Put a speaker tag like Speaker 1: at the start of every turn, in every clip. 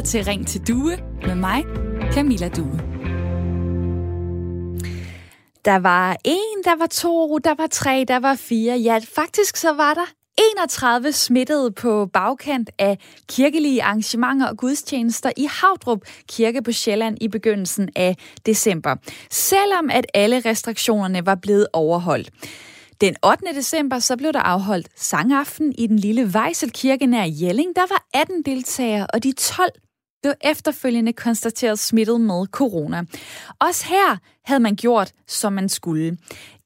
Speaker 1: lytter til Ring til Due med mig, Camilla Due. Der var en, der var to, der var tre, der var fire. Ja, faktisk så var der 31 smittede på bagkant af kirkelige arrangementer og gudstjenester i Havdrup Kirke på Sjælland i begyndelsen af december. Selvom at alle restriktionerne var blevet overholdt. Den 8. december så blev der afholdt sangaften i den lille Vejselkirke nær Jelling. Der var 18 deltagere, og de 12 blev efterfølgende konstateret smittet med corona. Også her havde man gjort, som man skulle.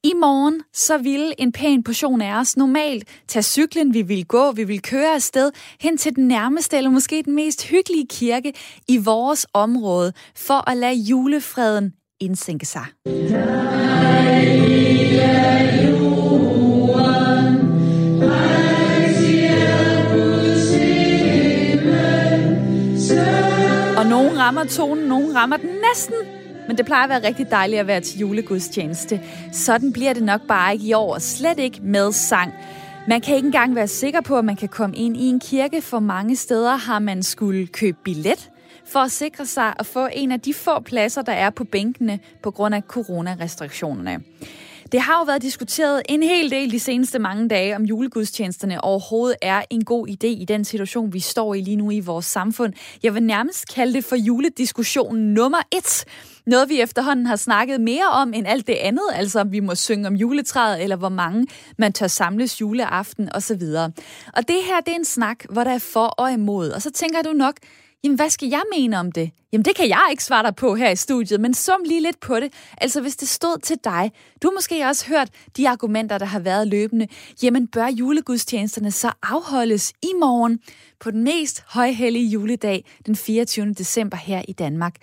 Speaker 1: I morgen så ville en pæn portion af os normalt tage cyklen, vi ville gå, vi ville køre afsted hen til den nærmeste eller måske den mest hyggelige kirke i vores område, for at lade julefreden indsænke sig. Og rammer tonen, nogen rammer den næsten. Men det plejer at være rigtig dejligt at være til julegudstjeneste. Sådan bliver det nok bare ikke i år, slet ikke med sang. Man kan ikke engang være sikker på, at man kan komme ind i en kirke, for mange steder har man skulle købe billet for at sikre sig at få en af de få pladser, der er på bænkene på grund af coronarestriktionerne. Det har jo været diskuteret en hel del de seneste mange dage, om julegudstjenesterne overhovedet er en god idé i den situation, vi står i lige nu i vores samfund. Jeg vil nærmest kalde det for julediskussion nummer et. Noget vi efterhånden har snakket mere om end alt det andet, altså om vi må synge om juletræet, eller hvor mange man tør samles juleaften osv. Og det her, det er en snak, hvor der er for og imod. Og så tænker du nok, Jamen, hvad skal jeg mene om det? Jamen, det kan jeg ikke svare dig på her i studiet, men sum lige lidt på det. Altså, hvis det stod til dig, du har måske også hørt de argumenter, der har været løbende. Jamen, bør julegudstjenesterne så afholdes i morgen på den mest højhellige juledag, den 24. december her i Danmark?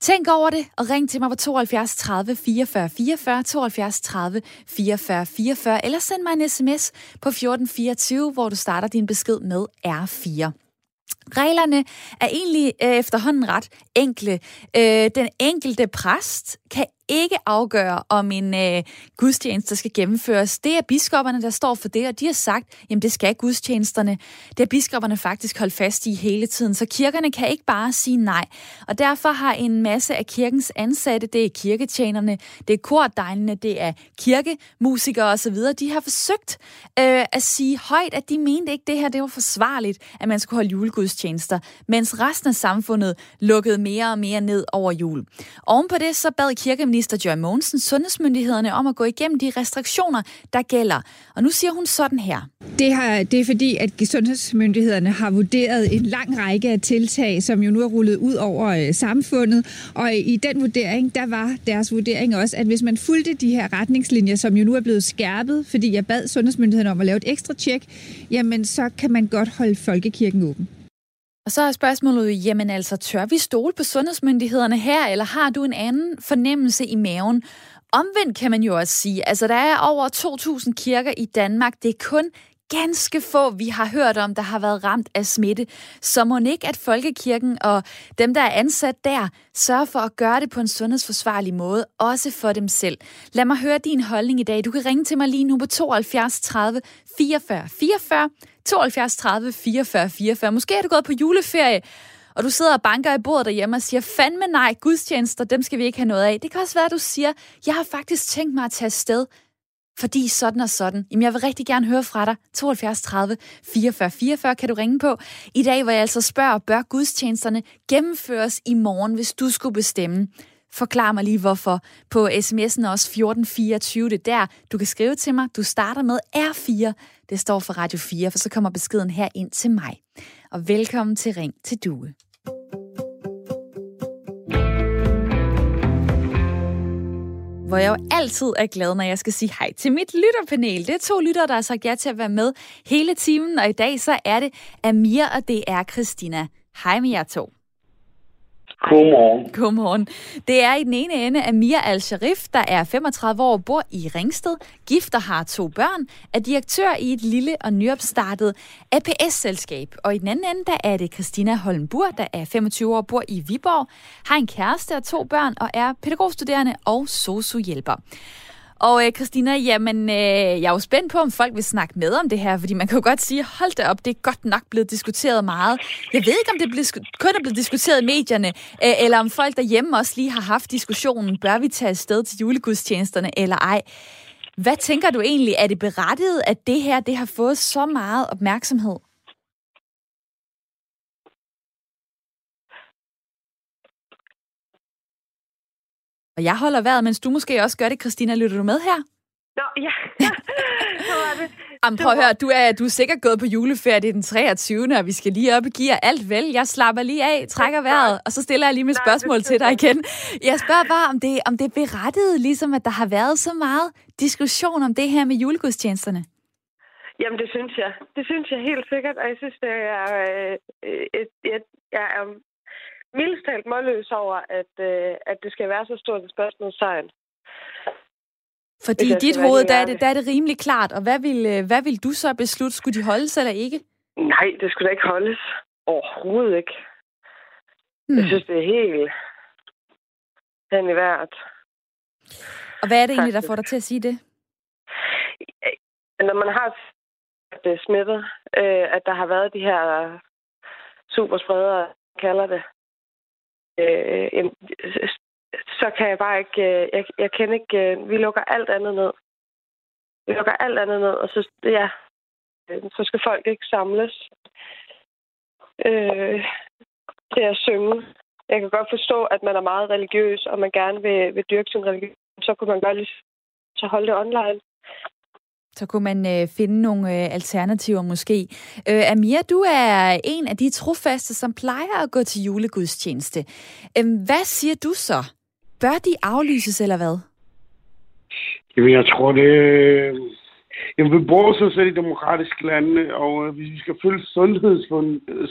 Speaker 1: Tænk over det, og ring til mig på 72 30 44 44, 72 30 44 44, eller send mig en sms på 1424, hvor du starter din besked med R4. Reglerne er egentlig øh, efterhånden ret enkle. Øh, den enkelte præst kan ikke afgøre, om en øh, gudstjeneste skal gennemføres. Det er biskopperne, der står for det, og de har sagt, jamen det skal gudstjenesterne. Det har biskopperne faktisk holdt fast i hele tiden, så kirkerne kan ikke bare sige nej. Og derfor har en masse af kirkens ansatte, det er kirketjenerne, det er kordegnene, det er kirkemusikere osv., de har forsøgt øh, at sige højt, at de mente ikke, det her det var forsvarligt, at man skulle holde julegudstjenester, mens resten af samfundet lukkede mere og mere ned over jul. Oven på det så bad kirkeminister minister Joy Mogensen sundhedsmyndighederne om at gå igennem de restriktioner, der gælder. Og nu siger hun sådan her.
Speaker 2: Det, har, det er fordi, at sundhedsmyndighederne har vurderet en lang række af tiltag, som jo nu er rullet ud over øh, samfundet. Og i den vurdering, der var deres vurdering også, at hvis man fulgte de her retningslinjer, som jo nu er blevet skærpet, fordi jeg bad sundhedsmyndighederne om at lave et ekstra tjek, jamen så kan man godt holde folkekirken åben.
Speaker 1: Og så er spørgsmålet, jamen altså, tør vi stole på sundhedsmyndighederne her, eller har du en anden fornemmelse i maven? Omvendt kan man jo også sige, altså der er over 2.000 kirker i Danmark. Det er kun ganske få, vi har hørt om, der har været ramt af smitte. Så må ikke, at Folkekirken og dem, der er ansat der, sørger for at gøre det på en sundhedsforsvarlig måde, også for dem selv. Lad mig høre din holdning i dag. Du kan ringe til mig lige nu på 72 30 44 44, 72 30 44 44. Måske er du gået på juleferie, og du sidder og banker i bordet derhjemme og siger, fandme nej, gudstjenester, dem skal vi ikke have noget af. Det kan også være, at du siger, jeg har faktisk tænkt mig at tage afsted fordi sådan og sådan. Jamen, jeg vil rigtig gerne høre fra dig. 72 30 44 44 kan du ringe på. I dag, hvor jeg altså spørger, bør gudstjenesterne gennemføres i morgen, hvis du skulle bestemme? Forklar mig lige hvorfor. På sms'en også 1424, det der. Du kan skrive til mig. Du starter med R4. Det står for Radio 4, for så kommer beskeden her ind til mig. Og velkommen til Ring til Due. Hvor jeg jo altid er glad, når jeg skal sige hej til mit lytterpanel. Det er to lyttere, der har sagt ja til at være med hele timen, og i dag så er det Amir, og det er Christina. Hej med jer to.
Speaker 3: Godmorgen.
Speaker 1: Godmorgen. Det er i den ene ende Amir Al-Sharif, der er 35 år og bor i Ringsted, gift og har to børn, er direktør i et lille og nyopstartet APS-selskab. Og i den anden ende, der er det Christina Holmbur, der er 25 år og bor i Viborg, har en kæreste og to børn og er pædagogstuderende og sosu-hjælper. Og øh, Christina, jamen, øh, jeg er jo spændt på, om folk vil snakke med om det her, fordi man kan jo godt sige, hold da op, det er godt nok blevet diskuteret meget. Jeg ved ikke, om det kun er blevet diskuteret i medierne, øh, eller om folk derhjemme også lige har haft diskussionen, bør vi tage afsted til julegudstjenesterne eller ej. Hvad tænker du egentlig, er det berettiget, at det her det har fået så meget opmærksomhed? Og jeg holder vejret, mens du måske også gør det. Christina, lytter du med her?
Speaker 4: Nå, ja. Så var det.
Speaker 1: Jamen, prøv at høre, du er, du er sikkert gået på juleferie, det er den 23. og vi skal lige op og give jer alt vel. Jeg slapper lige af, trækker vejret, og så stiller jeg lige mit spørgsmål til dig igen. Jeg spørger bare, om det, om det er berettiget, ligesom at der har været så meget diskussion om det her med julegudstjenesterne.
Speaker 4: Jamen, det synes jeg. Det synes jeg helt sikkert, og jeg synes, det er, øh, et, et, jeg er mildest talt målløs over, at, øh, at det skal være så stort et spørgsmålstegn.
Speaker 1: Fordi i dit hoved, der er, det, der er det rimelig klart. Og hvad vil, øh, hvad vil du så beslutte? Skulle de holdes eller ikke?
Speaker 4: Nej, det skulle da ikke holdes. Overhovedet ikke. Hmm. Jeg synes, det er helt hen i hvert.
Speaker 1: Og hvad er det egentlig, der får dig til at sige det?
Speaker 4: Når man har det smittet, øh, at der har været de her superspredere, kalder det, øh, så kan jeg bare ikke... Øh, jeg, jeg kender ikke... Øh, vi lukker alt andet ned. Vi lukker alt andet ned, og så, ja, øh, så skal folk ikke samles øh, til at synge. Jeg kan godt forstå, at man er meget religiøs, og man gerne vil, vil dyrke sin religion. Så kunne man godt lige så holde det online.
Speaker 1: Så kunne man øh, finde nogle øh, alternativer måske. Øh, Amir, du er en af de trofaste, som plejer at gå til julegudstjeneste. Øh, hvad siger du så? Bør de aflyses, eller hvad?
Speaker 3: Jamen, jeg tror, det... Øh, jamen, vi bor så selv i demokratiske lande, og øh, hvis vi skal følge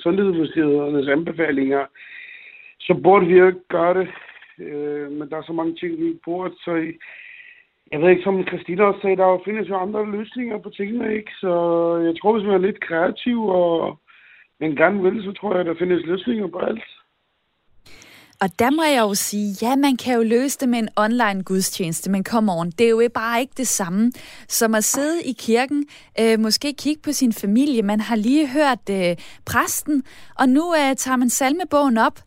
Speaker 3: sundhedsmyndighedernes anbefalinger, så burde vi jo ikke gøre det. Øh, men der er så mange ting, vi ikke burde, så I jeg ved ikke, som Christina også sagde, der findes jo andre løsninger på tingene, ikke? Så jeg tror, hvis man er lidt kreativ og man gerne vil, så tror jeg, der findes løsninger på alt.
Speaker 1: Og der må jeg jo sige, ja, man kan jo løse det med en online gudstjeneste, men kom on, det er jo bare ikke det samme som at sidde i kirken, øh, måske kigge på sin familie. Man har lige hørt øh, præsten, og nu øh, tager man salmebogen op.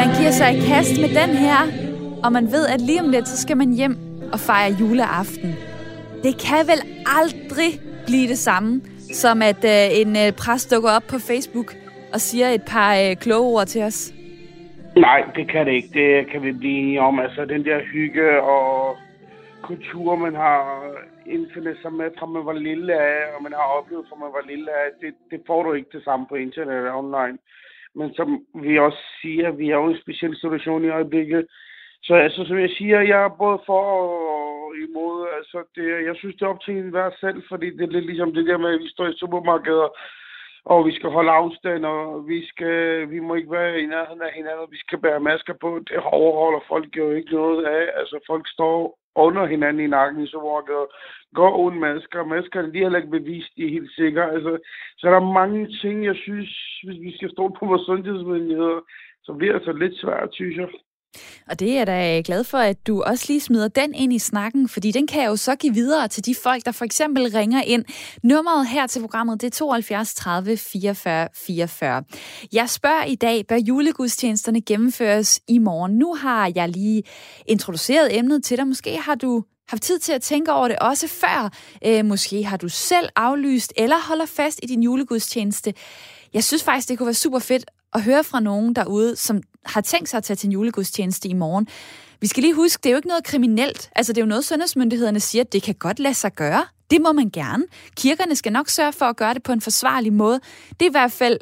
Speaker 1: Man giver sig i kast med den her, og man ved, at lige om lidt, så skal man hjem og fejre juleaften. Det kan vel aldrig blive det samme, som at øh, en øh, præst dukker op på Facebook og siger et par øh, kloge ord til os.
Speaker 3: Nej, det kan det ikke. Det kan vi blive enige om. Altså, den der hygge og kultur, man har indfundet sig med, fra man var lille af, og man har oplevet, fra man var lille af, det, det får du ikke det samme på internet eller online. Men som vi også siger, vi har jo en speciel situation i øjeblikket. Så altså, som jeg siger, jeg er både for og imod. Altså, det, jeg synes, det er op til en hver selv, fordi det er lidt ligesom det der med, at vi står i supermarkeder og vi skal holde afstand, og vi, skal, vi må ikke være i nærheden af hinanden, vi skal bære masker på. Det overholder folk jo ikke noget af. Altså, folk står under hinanden i nakken i supermarkedet, går uden masker. Maskerne, de er heller ikke bevist, de er helt sikre. Altså, så der er mange ting, jeg synes, hvis vi skal stå på vores sundhedsmyndigheder, så bliver det altså lidt svært, synes jeg.
Speaker 1: Og det er da øh, glad for, at du også lige smider den ind i snakken, fordi den kan jeg jo så give videre til de folk, der for eksempel ringer ind. Nummeret her til programmet, det er 72 30 44 44. Jeg spørger i dag, bør julegudstjenesterne gennemføres i morgen? Nu har jeg lige introduceret emnet til dig. Måske har du haft tid til at tænke over det også før. Øh, måske har du selv aflyst eller holder fast i din julegudstjeneste. Jeg synes faktisk, det kunne være super fedt at høre fra nogen derude, som har tænkt sig at tage til en julegudstjeneste i morgen. Vi skal lige huske, det er jo ikke noget kriminelt. Altså, det er jo noget, sundhedsmyndighederne siger, at det kan godt lade sig gøre. Det må man gerne. Kirkerne skal nok sørge for at gøre det på en forsvarlig måde. Det er i hvert fald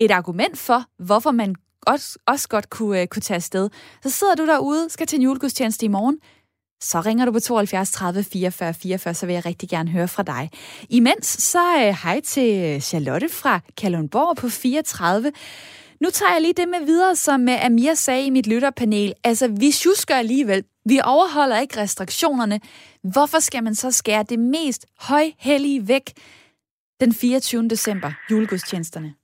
Speaker 1: et argument for, hvorfor man også, også godt kunne, uh, kunne tage afsted. Så sidder du derude, skal til en julegudstjeneste i morgen, så ringer du på 72 30 44 44, så vil jeg rigtig gerne høre fra dig. Imens så øh, hej til Charlotte fra Kalundborg på 34. Nu tager jeg lige det med videre, som øh, Amir sagde i mit lytterpanel. Altså, vi tjusker alligevel. Vi overholder ikke restriktionerne. Hvorfor skal man så skære det mest højhellige væk den 24. december, julegudstjenesterne?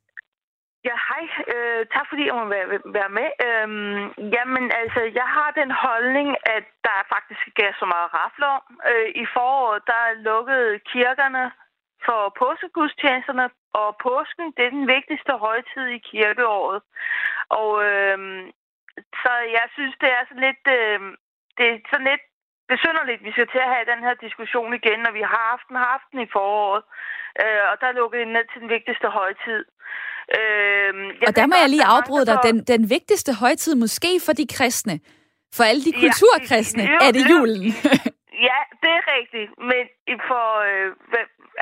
Speaker 4: Øh,
Speaker 5: tak fordi jeg må være, være med. Øhm, jamen, altså, jeg har den holdning, at der faktisk ikke er så meget rafler om. Øh, I foråret, der lukkede kirkerne for påskegudstjenesterne, og påsken, det er den vigtigste højtid i kirkeåret. Og øh, så jeg synes, det er sådan lidt... Øh, det er sådan lidt besynderligt, vi skal til at have den her diskussion igen, når vi har haft den, har haft den i foråret. Øh, og der lukkede det ned til den vigtigste højtid.
Speaker 1: Øh, og der må jeg lige afbryde dig. Den, den vigtigste højtid måske for de kristne. For alle de kulturkristne ja, er det julen.
Speaker 5: ja, det er rigtigt. Men for, øh,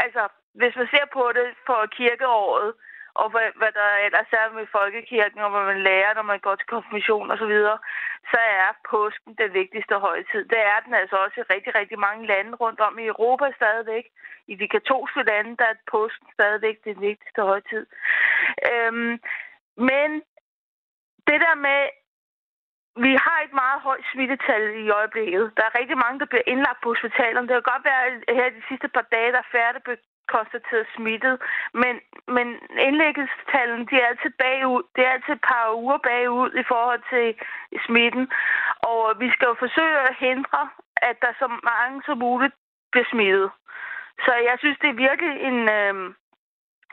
Speaker 5: altså, hvis man ser på det for kirkeåret, og hvad, hvad der ellers er med folkekirken, og hvad man lærer, når man går til konfirmation og så videre, så er påsken den vigtigste højtid. Det er den altså også i rigtig, rigtig mange lande rundt om i Europa stadigvæk. I de katolske lande, der er påsken stadigvæk den vigtigste højtid. Øhm, men det der med, vi har et meget højt smittetal i øjeblikket. Der er rigtig mange, der bliver indlagt på hospitalerne. Det kan godt være, at her de sidste par dage, der er færre, der konstateret smittet. Men, men indlæggelsestallene, de er altid bagud. Det er altid et par uger bagud i forhold til smitten. Og vi skal jo forsøge at hindre, at der så mange som muligt bliver smittet. Så jeg synes, det er virkelig en, øh,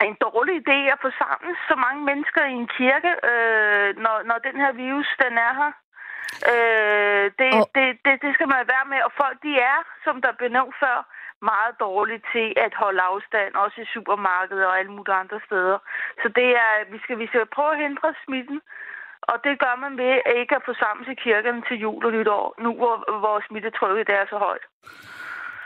Speaker 5: en dårlig idé at forsamle så mange mennesker i en kirke, øh, når, når den her virus den er her. Øh, det, og... det, det, det skal man være med. Og folk, de er, som der blev nævnt før, meget dårligt til at holde afstand, også i supermarkedet og alle mulige andre steder. Så det er, vi skal, vi skal prøve at hindre smitten, og det gør man ved ikke at forsamles i kirken til jul og nytår, nu hvor, hvor smittetrykket er så højt.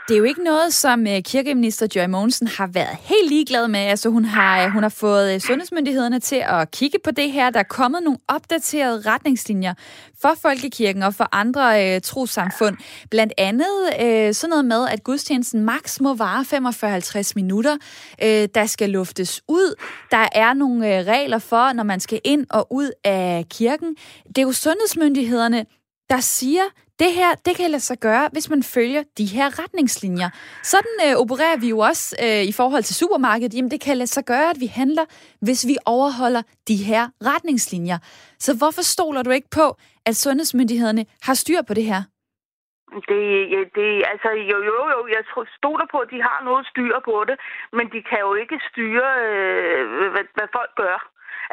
Speaker 1: Det er jo ikke noget, som øh, kirkeminister Joy Mogensen har været helt ligeglad med. Altså, hun har, øh, hun har fået øh, sundhedsmyndighederne til at kigge på det her. Der er kommet nogle opdaterede retningslinjer for folkekirken og for andre øh, trosamfund. Blandt andet øh, sådan noget med, at gudstjenesten maks må vare 45-50 minutter. Øh, der skal luftes ud. Der er nogle øh, regler for, når man skal ind og ud af kirken. Det er jo sundhedsmyndighederne, der siger, det her, det kan lade sig gøre, hvis man følger de her retningslinjer. Sådan øh, opererer vi jo også øh, i forhold til supermarkedet. Jamen, det kan lade sig gøre, at vi handler, hvis vi overholder de her retningslinjer. Så hvorfor stoler du ikke på, at sundhedsmyndighederne har styr på det her?
Speaker 5: Det, det, altså, jo, jo, jo, jeg stoler på, at de har noget styr på det, men de kan jo ikke styre, øh, hvad, hvad folk gør.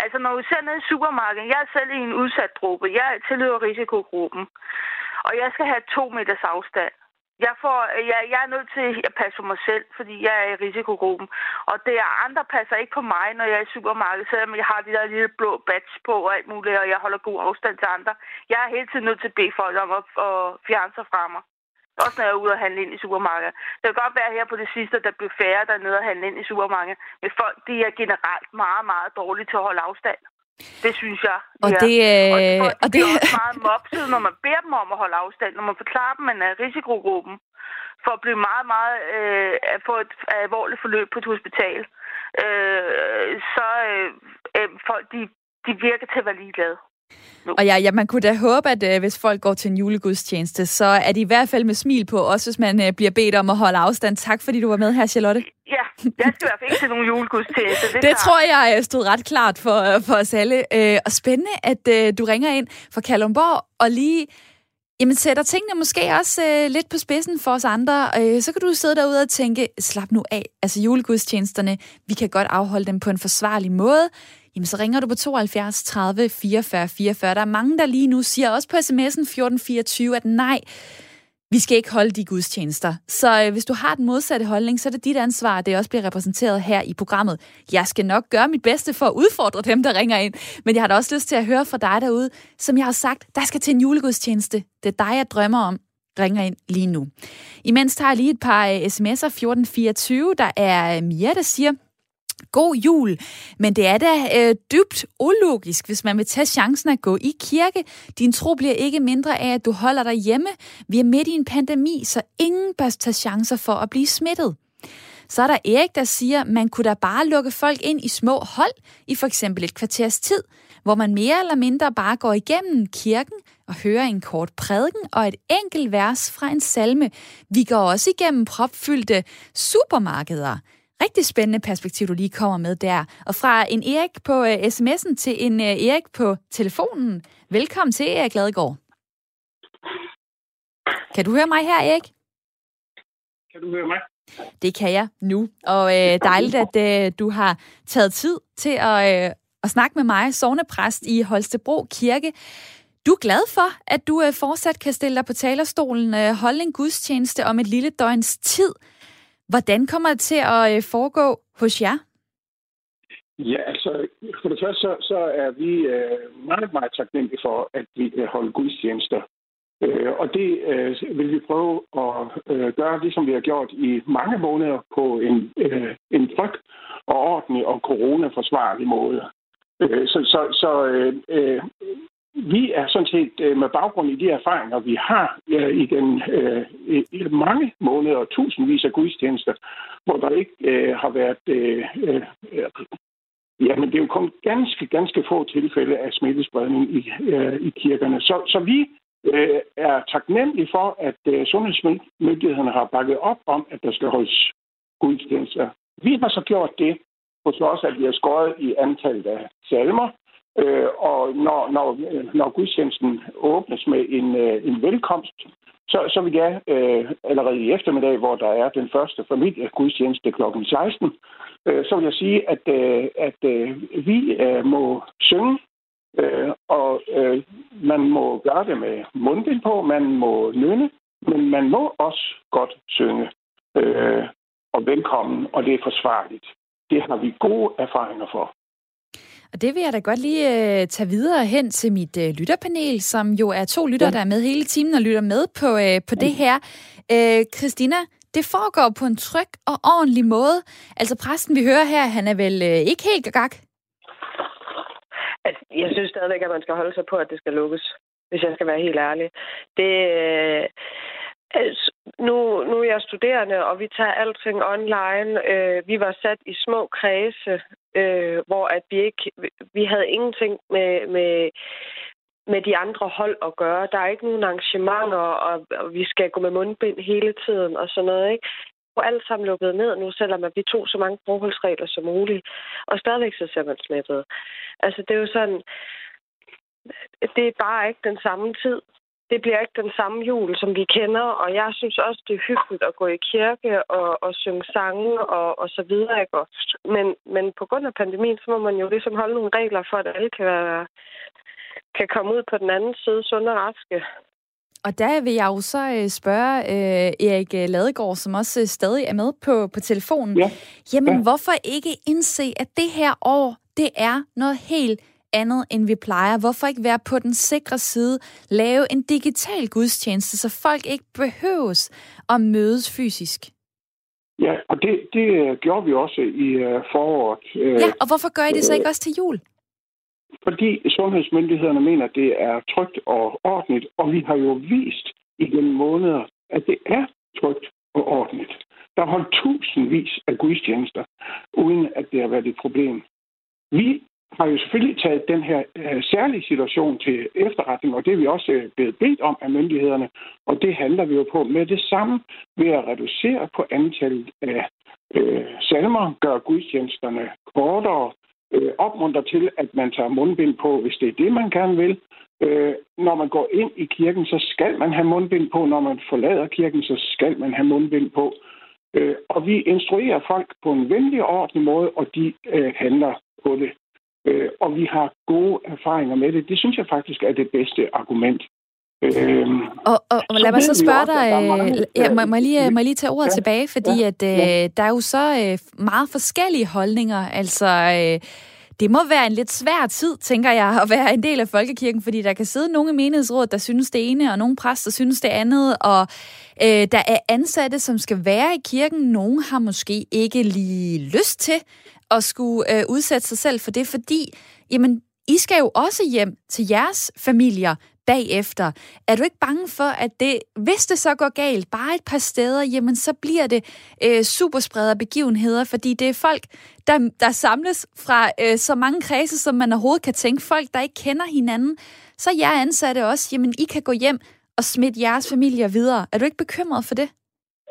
Speaker 5: Altså, når vi ser ned i supermarkedet, jeg er selv i en udsat gruppe, jeg tilhører risikogruppen. Og jeg skal have to meters afstand. Jeg, får, jeg, jeg er nødt til at passe på mig selv, fordi jeg er i risikogruppen. Og det er andre passer ikke på mig, når jeg er i supermarkedet, selvom jeg har de der lille blå badge på og alt muligt, og jeg holder god afstand til andre. Jeg er hele tiden nødt til at bede folk om at, at fjerne sig fra mig. Også når jeg er ude og handle ind i supermarkedet. Det kan godt være her på det sidste, der bliver færre, der nede og handle ind i supermarkedet. Men folk, de er generelt meget, meget dårlige til at holde afstand. Det synes jeg.
Speaker 1: Og det, øh, og,
Speaker 5: folk, og det er også meget mopset, når man beder dem om at holde afstand. Når man forklarer dem, at man er risikogruppen for at blive meget, meget øh, at få et alvorligt forløb på et hospital, øh, så øh, øh, folk, de, de virker til at være ligeglade.
Speaker 1: Og ja, ja, man kunne da håbe, at øh, hvis folk går til en julegudstjeneste, så er de i hvert fald med smil på, også hvis man øh, bliver bedt om at holde afstand. Tak fordi du var med her, Charlotte.
Speaker 5: Ja, jeg skal i hvert fald ikke til nogen julegudstjeneste.
Speaker 1: Det, det tror jeg øh, stod ret klart for, øh, for os alle. Øh, og spændende, at øh, du ringer ind fra Kalundborg og lige Jamen sætter tingene måske også øh, lidt på spidsen for os andre. Øh, så kan du sidde derude og tænke, slap nu af. Altså julegudstjenesterne, vi kan godt afholde dem på en forsvarlig måde jamen så ringer du på 72 30 44 44. Der er mange, der lige nu siger, også på sms'en 1424, at nej, vi skal ikke holde de gudstjenester. Så øh, hvis du har den modsatte holdning, så er det dit ansvar, at det også bliver repræsenteret her i programmet. Jeg skal nok gøre mit bedste for at udfordre dem, der ringer ind. Men jeg har da også lyst til at høre fra dig derude, som jeg har sagt, der skal til en julegudstjeneste. Det er dig, jeg drømmer om ringer ind lige nu. Imens tager jeg lige et par øh, sms'er 1424. Der er øh, Mia, der siger, God jul, men det er da øh, dybt ulogisk, hvis man vil tage chancen at gå i kirke. Din tro bliver ikke mindre af, at du holder dig hjemme. Vi er midt i en pandemi, så ingen bør tage chancer for at blive smittet. Så er der Erik, der siger, man kunne da bare lukke folk ind i små hold i for eksempel et kvarters tid, hvor man mere eller mindre bare går igennem kirken og hører en kort prædiken og et enkelt vers fra en salme. Vi går også igennem propfyldte supermarkeder rigtig spændende perspektiv, du lige kommer med der. Og fra en Erik på uh, sms'en til en uh, Erik på telefonen. Velkommen til, Erik Ladegaard. Kan du høre mig her, Erik?
Speaker 3: Kan du høre mig?
Speaker 1: Det kan jeg nu, og øh, dejligt, at øh, du har taget tid til at, øh, at snakke med mig, sovnepræst i Holstebro Kirke. Du er glad for, at du øh, fortsat kan stille dig på talerstolen, øh, holde en gudstjeneste om et lille døgns tid. Hvordan kommer det til at øh, foregå hos jer?
Speaker 6: Ja, altså, for det første, så, så er vi øh, meget, meget taknemmelige for, at vi kan holde gudstjenester Øh, og det øh, vil vi prøve at øh, gøre, ligesom vi har gjort i mange måneder, på en, øh, en tryg og ordentlig og coronaforsvarlig måde. Øh, så så, så øh, øh, vi er sådan set øh, med baggrund i de erfaringer, vi har øh, igen øh, i mange måneder og tusindvis af gudstjenester, hvor der ikke øh, har været øh, øh, Jamen, det er jo kun ganske, ganske få tilfælde af smittespredning i, øh, i kirkerne. Så, så vi øh, er taknemmelige for, at øh, sundhedsmyndighederne har bakket op om, at der skal holdes gudstjenester. Vi har så gjort det, på trods af, at vi har skåret i antallet af salmer, øh, og når, når, når gudstjenesten åbnes med en, øh, en velkomst, så, så vil jeg øh, allerede i eftermiddag, hvor der er den første familiegudstjeneste kl. 16, øh, så vil jeg sige, at, øh, at øh, vi øh, må synge Øh, og øh, man må gøre det med mundbind på, man må nynne, men man må også godt synge øh, og velkommen, og det er forsvarligt. Det har vi gode erfaringer for.
Speaker 1: Og det vil jeg da godt lige øh, tage videre hen til mit øh, lytterpanel, som jo er to lytter, ja. der er med hele timen og lytter med på, øh, på det her. Øh, Christina, det foregår på en tryg og ordentlig måde. Altså præsten, vi hører her, han er vel øh, ikke helt gak?
Speaker 4: Altså, jeg synes stadigvæk, at man skal holde sig på, at det skal lukkes, hvis jeg skal være helt ærlig. Det, øh, altså, nu, nu er jeg studerende, og vi tager alting online. Øh, vi var sat i små kredse, øh, hvor at vi ikke, vi havde ingenting med, med, med de andre hold at gøre. Der er ikke nogen arrangementer, og, og vi skal gå med mundbind hele tiden og sådan noget. Ikke? Og alt sammen lukket ned nu, selvom at vi tog så mange forholdsregler som muligt. Og stadigvæk så ser man smittet. Altså, det er jo sådan... Det er bare ikke den samme tid. Det bliver ikke den samme jul, som vi kender, og jeg synes også, det er hyggeligt at gå i kirke og, og synge sange og, og så videre. Ikke? Men, men på grund af pandemien, så må man jo ligesom holde nogle regler for, at alle kan, være, kan komme ud på den anden side sunde og raske.
Speaker 1: Og der vil jeg jo så øh, spørge øh, Erik øh, Ladegaard, som også øh, stadig er med på, på telefonen. Ja. Jamen, ja. hvorfor ikke indse, at det her år, det er noget helt andet, end vi plejer? Hvorfor ikke være på den sikre side, lave en digital gudstjeneste, så folk ikke behøves at mødes fysisk?
Speaker 6: Ja, og det, det gjorde vi også i uh, foråret.
Speaker 1: Ja, og hvorfor gør I det så ikke også til jul?
Speaker 6: Fordi sundhedsmyndighederne mener, at det er trygt og ordentligt, og vi har jo vist i den måneder, at det er trygt og ordentligt. Der har holdt tusindvis af gudstjenester, uden at det har været et problem. Vi har jo selvfølgelig taget den her øh, særlige situation til efterretning, og det er vi også øh, blevet bedt om af myndighederne, og det handler vi jo på med det samme ved at reducere på antallet af øh, salmer, gøre gudstjenesterne kortere, øh, opmuntre til, at man tager mundbind på, hvis det er det, man gerne vil. Øh, når man går ind i kirken, så skal man have mundbind på. Når man forlader kirken, så skal man have mundbind på. Øh, og vi instruerer folk på en venlig og ordentlig måde, og de øh, handler på det. Øh, og vi har gode erfaringer med det. Det synes jeg faktisk er det bedste argument.
Speaker 1: Øhm, og, og, og lad mig så spørge dig, øh, ja, må, må, jeg lige, må jeg lige tage ordet ja, tilbage, fordi ja, at, øh, der er jo så øh, meget forskellige holdninger. Altså, øh, det må være en lidt svær tid, tænker jeg, at være en del af folkekirken, fordi der kan sidde nogle i menighedsrådet, der synes det ene, og nogle præster synes det andet, og øh, der er ansatte, som skal være i kirken. Nogle har måske ikke lige lyst til at skulle øh, udsætte sig selv for det, fordi jamen, I skal jo også hjem til jeres familier bagefter. Er du ikke bange for, at det, hvis det så går galt, bare et par steder, jamen så bliver det øh, superspreder begivenheder, fordi det er folk, der, der samles fra øh, så mange kredse, som man overhovedet kan tænke. Folk, der ikke kender hinanden. Så jeg ansatte også, jamen I kan gå hjem og smitte jeres familier videre. Er du ikke bekymret for det?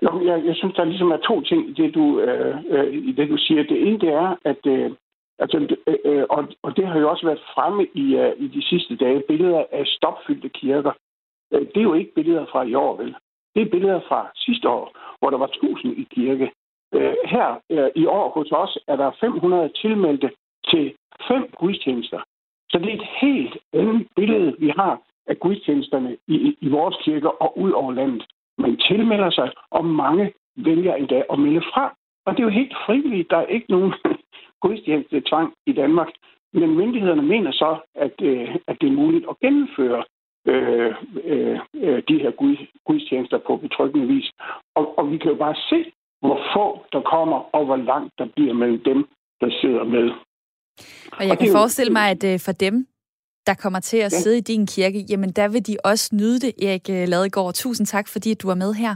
Speaker 6: Jo, jeg, jeg synes, der ligesom er to ting i det, du, øh, øh, i det, du siger. Det ene, det er, at øh, altså, øh, øh, og, og det har jo også været fremme i, øh, i de sidste dage, billeder af stopfyldte kirker. Øh, det er jo ikke billeder fra i år, vel? Det er billeder fra sidste år, hvor der var 1000 i kirke. Øh, her øh, i år hos os er der 500 tilmeldte til fem gudstjenester. Så det er et helt andet billede, vi har af gudstjenesterne i, i, i vores kirker og ud over landet. Man tilmelder sig, og mange vælger endda at melde fra. Og det er jo helt frivilligt. Der er ikke nogen gudstjeneste tvang i Danmark. Men myndighederne mener så, at, øh, at det er muligt at gennemføre øh, øh, øh de her gud, gudstjenester på betryggende vis. Og, og vi kan jo bare se, hvor få der kommer, og hvor langt der bliver mellem dem, der sidder med.
Speaker 1: Og jeg og kan forestille mig, at øh, for dem, der kommer til at sidde i din kirke, jamen der vil de også nyde det, Erik øh, Ladegaard. Tusind tak, fordi du er med her.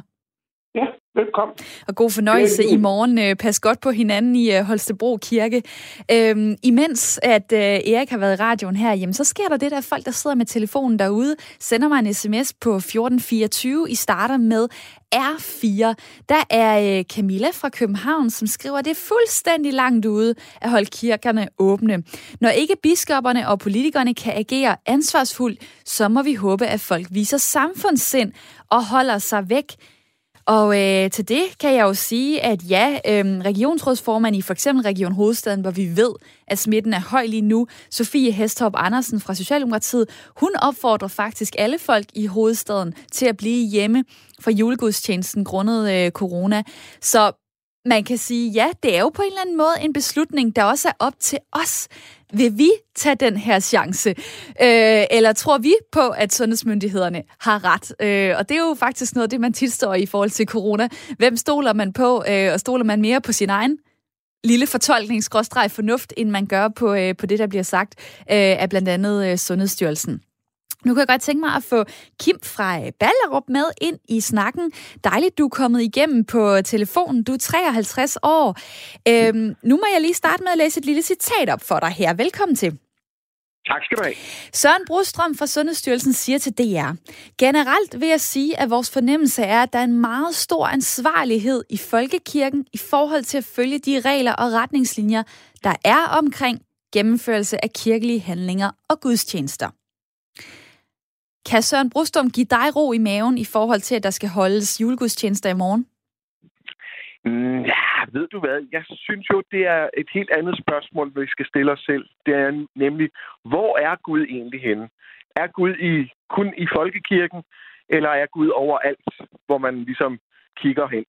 Speaker 6: Ja, velkommen.
Speaker 1: Og god fornøjelse i morgen. Øh, pas godt på hinanden i Holstebro Kirke. Øhm, imens at øh, Erik har været i radioen her, jamen, så sker der det, der folk, der sidder med telefonen derude, sender mig en sms på 1424. I starter med R4. Der er øh, Camilla fra København, som skriver, at det er fuldstændig langt ude at holde kirkerne åbne. Når ikke biskopperne og politikerne kan agere ansvarsfuldt, så må vi håbe, at folk viser samfundssind og holder sig væk og øh, til det kan jeg jo sige, at ja, øh, regionsrådsformand i for eksempel Region Hovedstaden, hvor vi ved, at smitten er høj lige nu, Sofie Hestorp Andersen fra Socialdemokratiet, hun opfordrer faktisk alle folk i hovedstaden til at blive hjemme for julegudstjenesten grundet øh, corona. Så man kan sige, ja, det er jo på en eller anden måde en beslutning, der også er op til os. Vil vi tage den her chance? Øh, eller tror vi på, at sundhedsmyndighederne har ret? Øh, og det er jo faktisk noget af det, man tit står i forhold til corona. Hvem stoler man på? Øh, og stoler man mere på sin egen lille fortolkning, fornuft, end man gør på, øh, på det, der bliver sagt øh, af blandt andet øh, Sundhedsstyrelsen. Nu kan jeg godt tænke mig at få Kim fra Ballerup med ind i snakken. Dejligt, du er kommet igennem på telefonen. Du er 53 år. Øhm, nu må jeg lige starte med at læse et lille citat op for dig her. Velkommen til.
Speaker 7: Tak skal du have.
Speaker 1: Søren Brostrøm fra Sundhedsstyrelsen siger til DR, Generelt vil jeg sige, at vores fornemmelse er, at der er en meget stor ansvarlighed i folkekirken i forhold til at følge de regler og retningslinjer, der er omkring gennemførelse af kirkelige handlinger og gudstjenester. Kan Søren Brustum give dig ro i maven i forhold til, at der skal holdes julegudstjenester i morgen?
Speaker 7: Mm, ja, ved du hvad? Jeg synes jo, det er et helt andet spørgsmål, vi skal stille os selv. Det er nemlig, hvor er Gud egentlig henne? Er Gud i, kun i folkekirken, eller er Gud overalt, hvor man ligesom kigger hen?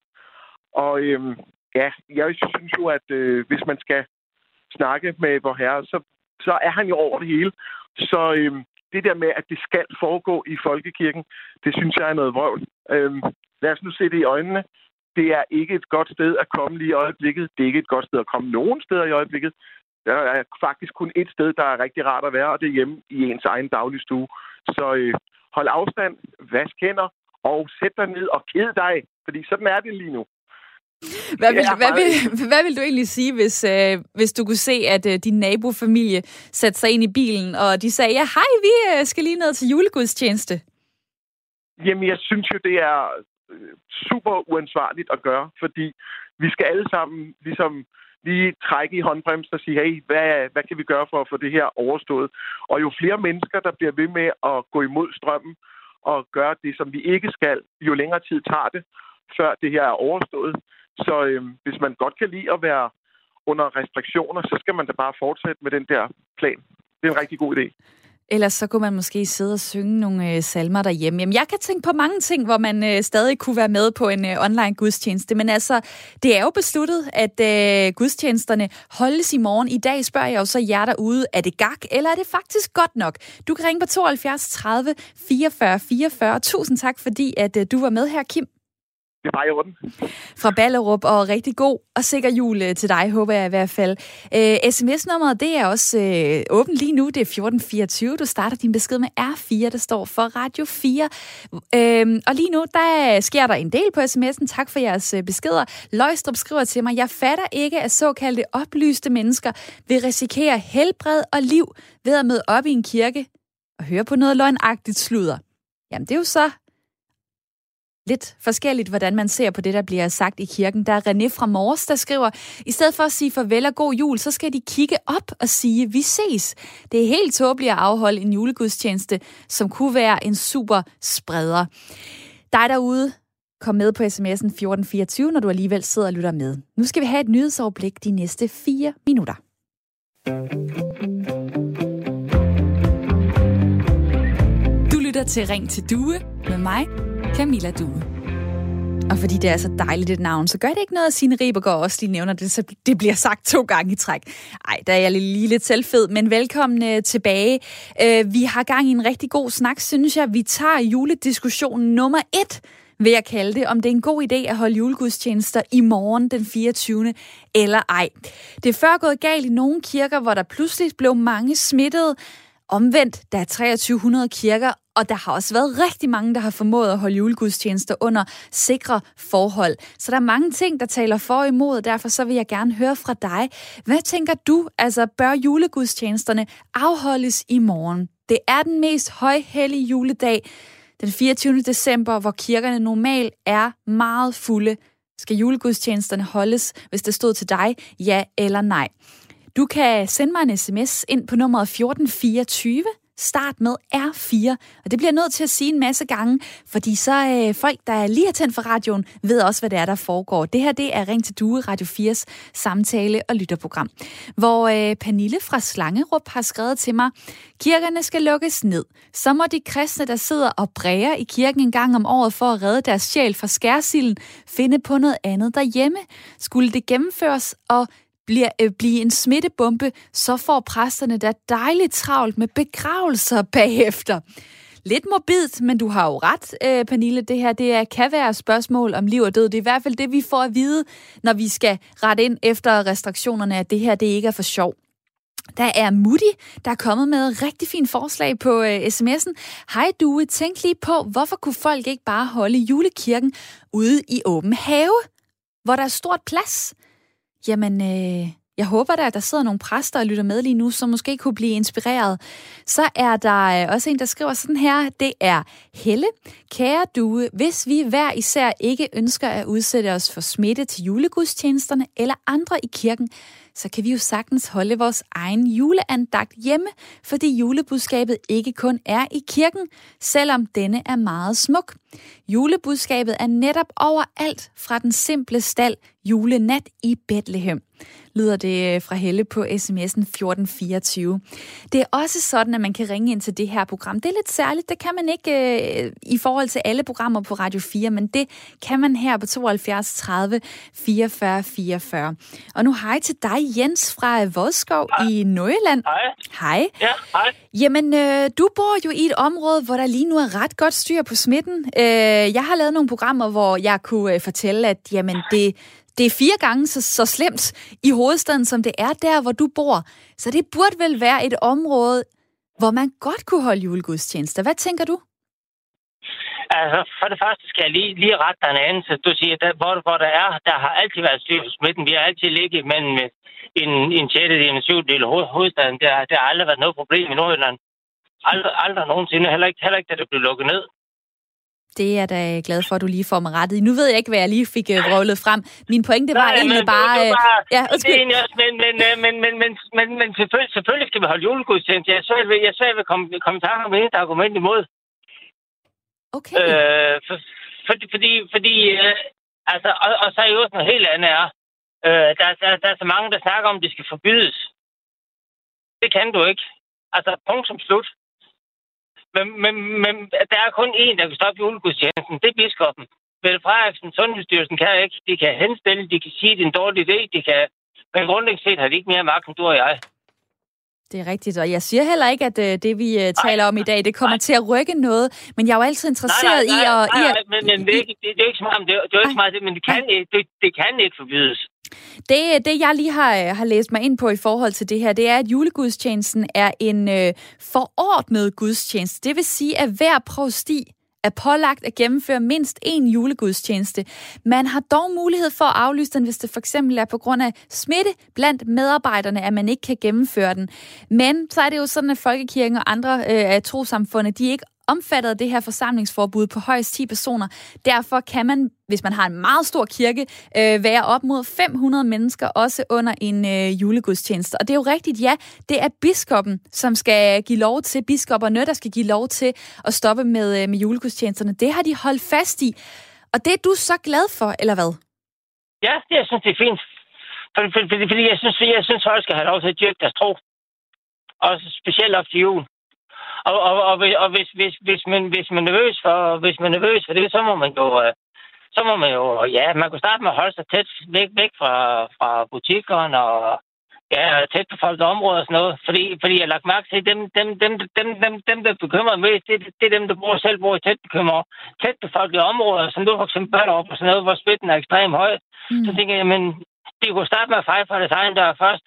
Speaker 7: Og øhm, ja, jeg synes jo, at øh, hvis man skal snakke med vor herre, så, så er han jo over det hele. Så øhm, det der med, at det skal foregå i folkekirken, det synes jeg er noget vrøvl. Øhm, lad os nu se det i øjnene. Det er ikke et godt sted at komme lige i øjeblikket. Det er ikke et godt sted at komme nogen steder i øjeblikket. Der er faktisk kun et sted, der er rigtig rart at være, og det er hjemme i ens egen dagligstue. Så øh, hold afstand, vask hænder, og sæt dig ned og ked dig, fordi sådan er det lige nu.
Speaker 1: Hvad vil, hvad, vil, hvad vil du egentlig sige, hvis, øh, hvis du kunne se, at øh, din nabofamilie satte sig ind i bilen, og de sagde, ja hej, vi øh, skal lige ned til julegudstjeneste?
Speaker 7: Jamen, jeg synes jo, det er øh, super uansvarligt at gøre, fordi vi skal alle sammen ligesom lige trække i håndbremsen og sige, hey, hvad, hvad kan vi gøre for at få det her overstået? Og jo flere mennesker, der bliver ved med at gå imod strømmen og gøre det, som vi ikke skal, jo længere tid tager det, før det her er overstået. Så øh, hvis man godt kan lide at være under restriktioner, så skal man da bare fortsætte med den der plan. Det er en rigtig god idé.
Speaker 1: Ellers så kunne man måske sidde og synge nogle øh, salmer derhjemme. Jamen, jeg kan tænke på mange ting, hvor man øh, stadig kunne være med på en øh, online gudstjeneste. Men altså, det er jo besluttet, at øh, gudstjenesterne holdes i morgen. I dag spørger jeg jo så jer derude, er det gak, eller er det faktisk godt nok? Du kan ringe på 72 30 44 44. Tusind tak, fordi at øh, du var med her, Kim.
Speaker 7: Det er bare i orden.
Speaker 1: Fra Ballerup, og rigtig god og sikker jul øh, til dig, håber jeg i hvert fald. Øh, uh, sms-nummeret, det er også uh, åbent lige nu. Det er 1424. Du starter din besked med R4, der står for Radio 4. Uh, øhm, og lige nu, der sker der en del på sms'en. Tak for jeres beskeder. Løjstrup skriver til mig, jeg fatter ikke, at såkaldte oplyste mennesker vil risikere helbred og liv ved at møde op i en kirke og høre på noget løgnagtigt sludder. Jamen, det er jo så lidt forskelligt, hvordan man ser på det, der bliver sagt i kirken. Der er René fra Mors, der skriver, i stedet for at sige farvel og god jul, så skal de kigge op og sige, vi ses. Det er helt tåbeligt at afholde en julegudstjeneste, som kunne være en super spreder. Dig derude, kom med på sms'en 1424, når du alligevel sidder og lytter med. Nu skal vi have et nyhedsoverblik de næste fire minutter. Du lytter til Ring til Due med mig, Camilla Due. Og fordi det er så dejligt et navn, så gør det ikke noget, at Signe Ribergaard også lige nævner det, så det bliver sagt to gange i træk. Ej, der er jeg lige lidt selvfed, men velkommen øh, tilbage. Øh, vi har gang i en rigtig god snak, synes jeg. Vi tager julediskussionen nummer et, vil jeg kalde det, om det er en god idé at holde julegudstjenester i morgen den 24. eller ej. Det er før gået galt i nogle kirker, hvor der pludselig blev mange smittede, Omvendt, der er 2300 kirker, og der har også været rigtig mange, der har formået at holde julegudstjenester under sikre forhold. Så der er mange ting, der taler for og imod, og derfor så vil jeg gerne høre fra dig. Hvad tænker du, altså bør julegudstjenesterne afholdes i morgen? Det er den mest højhellige juledag, den 24. december, hvor kirkerne normalt er meget fulde. Skal julegudstjenesterne holdes, hvis det stod til dig, ja eller nej? Du kan sende mig en sms ind på nummeret 1424. Start med R4, og det bliver nødt til at sige en masse gange, fordi så øh, folk, der lige har tændt for radioen, ved også, hvad det er, der foregår. Det her, det er Ring til Due, Radio 4's samtale- og lytterprogram, hvor øh, Pernille fra Slangerup har skrevet til mig, kirkerne skal lukkes ned. Så må de kristne, der sidder og bræger i kirken en gang om året for at redde deres sjæl fra skærsilden, finde på noget andet derhjemme. Skulle det gennemføres, og bliver, øh, blive en smittebombe, så får præsterne da dejligt travlt med begravelser bagefter. Lidt morbidt, men du har jo ret, øh, Pernille. Det her det er, kan være et spørgsmål om liv og død. Det er i hvert fald det, vi får at vide, når vi skal rette ind efter restriktionerne, at det her det ikke er for sjov. Der er Mutti, der er kommet med et rigtig fint forslag på øh, sms'en. Hej du, tænk lige på, hvorfor kunne folk ikke bare holde julekirken ude i åben have, hvor der er stort plads? Jamen, øh, jeg håber da, at der sidder nogle præster og lytter med lige nu, som måske kunne blive inspireret. Så er der øh, også en, der skriver sådan her. Det er Helle. Kære due, hvis vi hver især ikke ønsker at udsætte os for smitte til julegudstjenesterne eller andre i kirken, så kan vi jo sagtens holde vores egen juleandagt hjemme, fordi julebudskabet ikke kun er i kirken, selvom denne er meget smuk. Julebudskabet er netop overalt fra den simple stald julenat i Bethlehem lyder det øh, fra Helle på sms'en 1424. Det er også sådan, at man kan ringe ind til det her program. Det er lidt særligt, det kan man ikke øh, i forhold til alle programmer på Radio 4, men det kan man her på 72 30 44 44. Og nu hej til dig, Jens fra Vodskov hej. i Nordjylland.
Speaker 8: Hej.
Speaker 1: Hej.
Speaker 8: Ja, hej.
Speaker 1: Jamen, øh, du bor jo i et område, hvor der lige nu er ret godt styr på smitten. Øh, jeg har lavet nogle programmer, hvor jeg kunne øh, fortælle, at jamen, det det er fire gange så, så slemt i hovedstaden, som det er der, hvor du bor. Så det burde vel være et område, hvor man godt kunne holde julegudstjenester. Hvad tænker du?
Speaker 8: Altså, for det første skal jeg lige, lige rette dig en anelse. Du siger, der, hvor, hvor der er, der har altid været styr på smitten. Vi har altid ligget mellem en, en del og en syvdel af hovedstaden. Der, der har aldrig været noget problem i Nordjylland. Aldrig, aldrig nogensinde. Heller ikke, heller ikke, da det blev lukket ned.
Speaker 1: Det er jeg da glad for, at du lige får mig rettet. Nu ved jeg ikke, hvad jeg lige fik uh, vrøvlet frem. Min pointe var Nej, egentlig bare...
Speaker 8: Du, du bare ja, det er egentlig også, men, men, øh, men, men, men, men, men selvfølgelig, selvfølgelig skal vi holde julegudstjeneste. Jeg sagde, jeg sagde ved kom, kommentarer med et argument imod.
Speaker 1: Okay.
Speaker 8: Øh, for, for, fordi, fordi øh, altså, og, og så er jo noget helt andet er, øh, der, der, der er så mange, der snakker om, at det skal forbydes. Det kan du ikke. Altså, punkt som slut. Men, men, men der er kun én, der kan stoppe julegudstjenesten. Det er biskoppen. Mette Frederiksen, Sundhedsstyrelsen kan ikke. De kan henstille, de kan sige, at det er en dårlig idé. De kan... Men grundlæggende set har de ikke mere magt end du og jeg.
Speaker 1: Det er rigtigt, og jeg siger heller ikke, at uh, det, vi uh, taler om i dag, det kommer nej. til at rykke noget, men jeg er jo altid interesseret
Speaker 8: nej, nej, nej,
Speaker 1: i at... Nej,
Speaker 8: nej, men, men det, er ikke, det, det er ikke så meget, det, det er ikke så meget, men det kan, det, det kan ikke forbydes.
Speaker 1: Det, det, jeg lige har, øh, har læst mig ind på i forhold til det her, det er, at julegudstjenesten er en øh, forordnet gudstjeneste. Det vil sige, at hver provsti er pålagt at gennemføre mindst én julegudstjeneste. Man har dog mulighed for at aflyse den, hvis det for eksempel er på grund af smitte blandt medarbejderne, at man ikke kan gennemføre den. Men så er det jo sådan, at Folkekirken og andre øh, trosamfunde, de ikke omfattet af det her forsamlingsforbud på højst 10 personer. Derfor kan man, hvis man har en meget stor kirke, øh, være op mod 500 mennesker, også under en øh, julegudstjeneste. Og det er jo rigtigt, ja, det er biskoppen, som skal give lov til, biskopperne, der skal give lov til at stoppe med, øh, med julegudstjenesterne. Det har de holdt fast i. Og det er du så glad for, eller hvad?
Speaker 8: Ja, det, jeg synes, det er fint. Fordi, fordi, fordi jeg synes, jeg synes, folk skal have lov til at dyrke deres tro. Og specielt op til jul. Og, og, og, og hvis, hvis, hvis, man, hvis, man er nervøs for, hvis man er nervøs for det, så må man jo, øh, så må man jo, ja, man kunne starte med at holde sig tæt væk, væk fra, fra butikkerne og ja, tæt på folks områder og sådan noget. Fordi, fordi jeg har lagt mærke til, dem, dem, dem, dem, dem, dem der bekymrer mest, det, det er dem, der bor, selv bor i tæt bekymrer. Tæt befolkede områder, som du for eksempel op og sådan noget, hvor spitten er ekstremt høj. Mm. Så tænker jeg, men de kunne starte med at fejre for deres egen dør først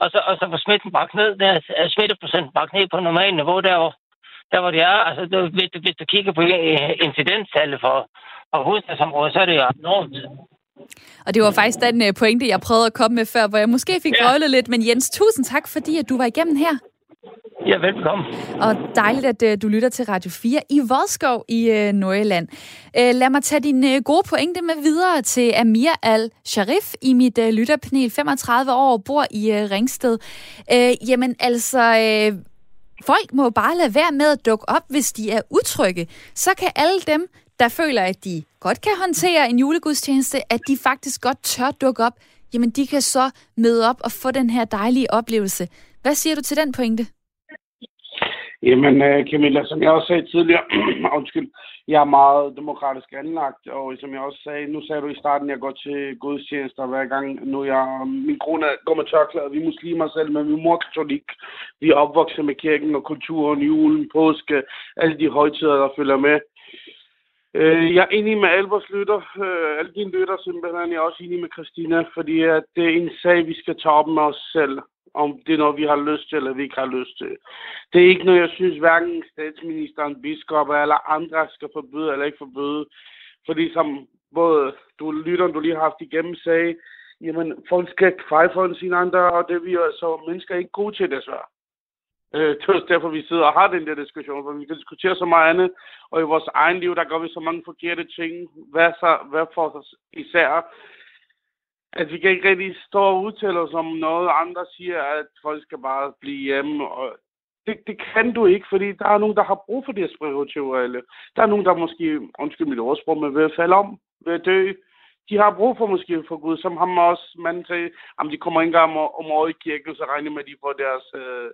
Speaker 8: og så, og så var smitten bragt ned, der er smitteprocenten bragt ned på normalt niveau derovre. Der hvor det er, altså det, hvis, du, hvis du kigger på incidenstallet for, for hovedstadsområdet, så er det jo enormt.
Speaker 1: Og det var faktisk den øh, pointe, jeg prøvede at komme med før, hvor jeg måske fik ja. lidt. Men Jens, tusind tak, fordi at du var igennem her.
Speaker 8: Ja, velkommen.
Speaker 1: Og dejligt, at øh, du lytter til Radio 4 i Vodskov i øh, Nordjylland. Øh, lad mig tage din øh, gode pointe med videre til Amir Al-Sharif i mit øh, lytterpanel. 35 år, bor i øh, Ringsted. Øh, jamen altså... Øh, folk må bare lade være med at dukke op, hvis de er utrygge. Så kan alle dem, der føler, at de godt kan håndtere en julegudstjeneste, at de faktisk godt tør dukke op, jamen de kan så møde op og få den her dejlige oplevelse. Hvad siger du til den pointe?
Speaker 3: Jamen, øh, Camilla, som jeg også sagde tidligere, undskyld, jeg er meget demokratisk anlagt, og som jeg også sagde, nu sagde du i starten, jeg går til gudstjenester hver gang, nu jeg, øh, min kone går med tørklæder, vi er muslimer selv, men min mor er katolik, vi er opvokset med kirken og kulturen, julen, påske, alle de højtider, der følger med. Uh, jeg er enig med Albers lytter, uh, alle dine lytter simpelthen, jeg er også enig med Christina, fordi at det er en sag, vi skal tage op med os selv om det er noget, vi har lyst til, eller vi ikke har lyst til. Det er ikke noget, jeg synes, hverken statsministeren, biskopper eller andre skal forbyde eller ikke forbyde. Fordi som både du lytter, du lige har haft igennem, sagde, jamen, folk skal feje for sine andre, og det er vi altså mennesker ikke gode til, desværre. Øh, det er også derfor, vi sidder og har den der diskussion, for vi kan diskutere så meget andet, og i vores egen liv, der gør vi så mange forkerte ting. Hvad, så, hvad for os især at vi kan ikke rigtig stå og udtale os om noget. Andre siger, at folk skal bare blive hjemme. Og det, det kan du ikke, fordi der er nogen, der har brug for det spirituelle. Der er nogen, der måske, undskyld mit ordsprog, men vil falde om, vil dø. De har brug for måske for Gud, som ham også manden sagde, om de kommer ikke om, om året i kirken, så regner med, at de får deres øh,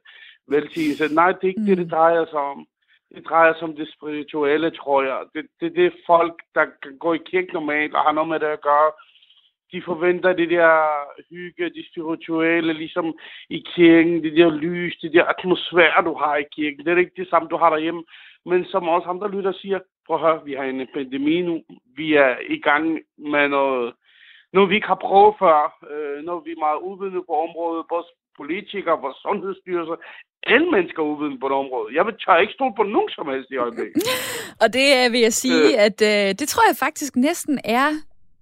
Speaker 3: velsignelse. Nej, det er ikke mm. det, det drejer sig om. Det drejer sig om det spirituelle, tror jeg. Det, det, det er folk, der kan gå i kirke normalt og har noget med det at gøre, de forventer det der hygge, det spirituelle, ligesom i kirken, det der lys, det der atmosfære, du har i kirken. Det er ikke det samme, du har derhjemme. Men som også andre lytter siger, prøv at høre, vi har en pandemi nu. Vi er i gang med noget, noget vi ikke har prøvet før. Øh, vi er meget uvidende på området. Vores politikere, vores sundhedsstyrelser, alle mennesker uvidende på det område. Jeg vil tør ikke stå på nogen som helst i øjeblikket.
Speaker 1: Og det vil jeg sige, øh. at øh, det tror jeg faktisk næsten er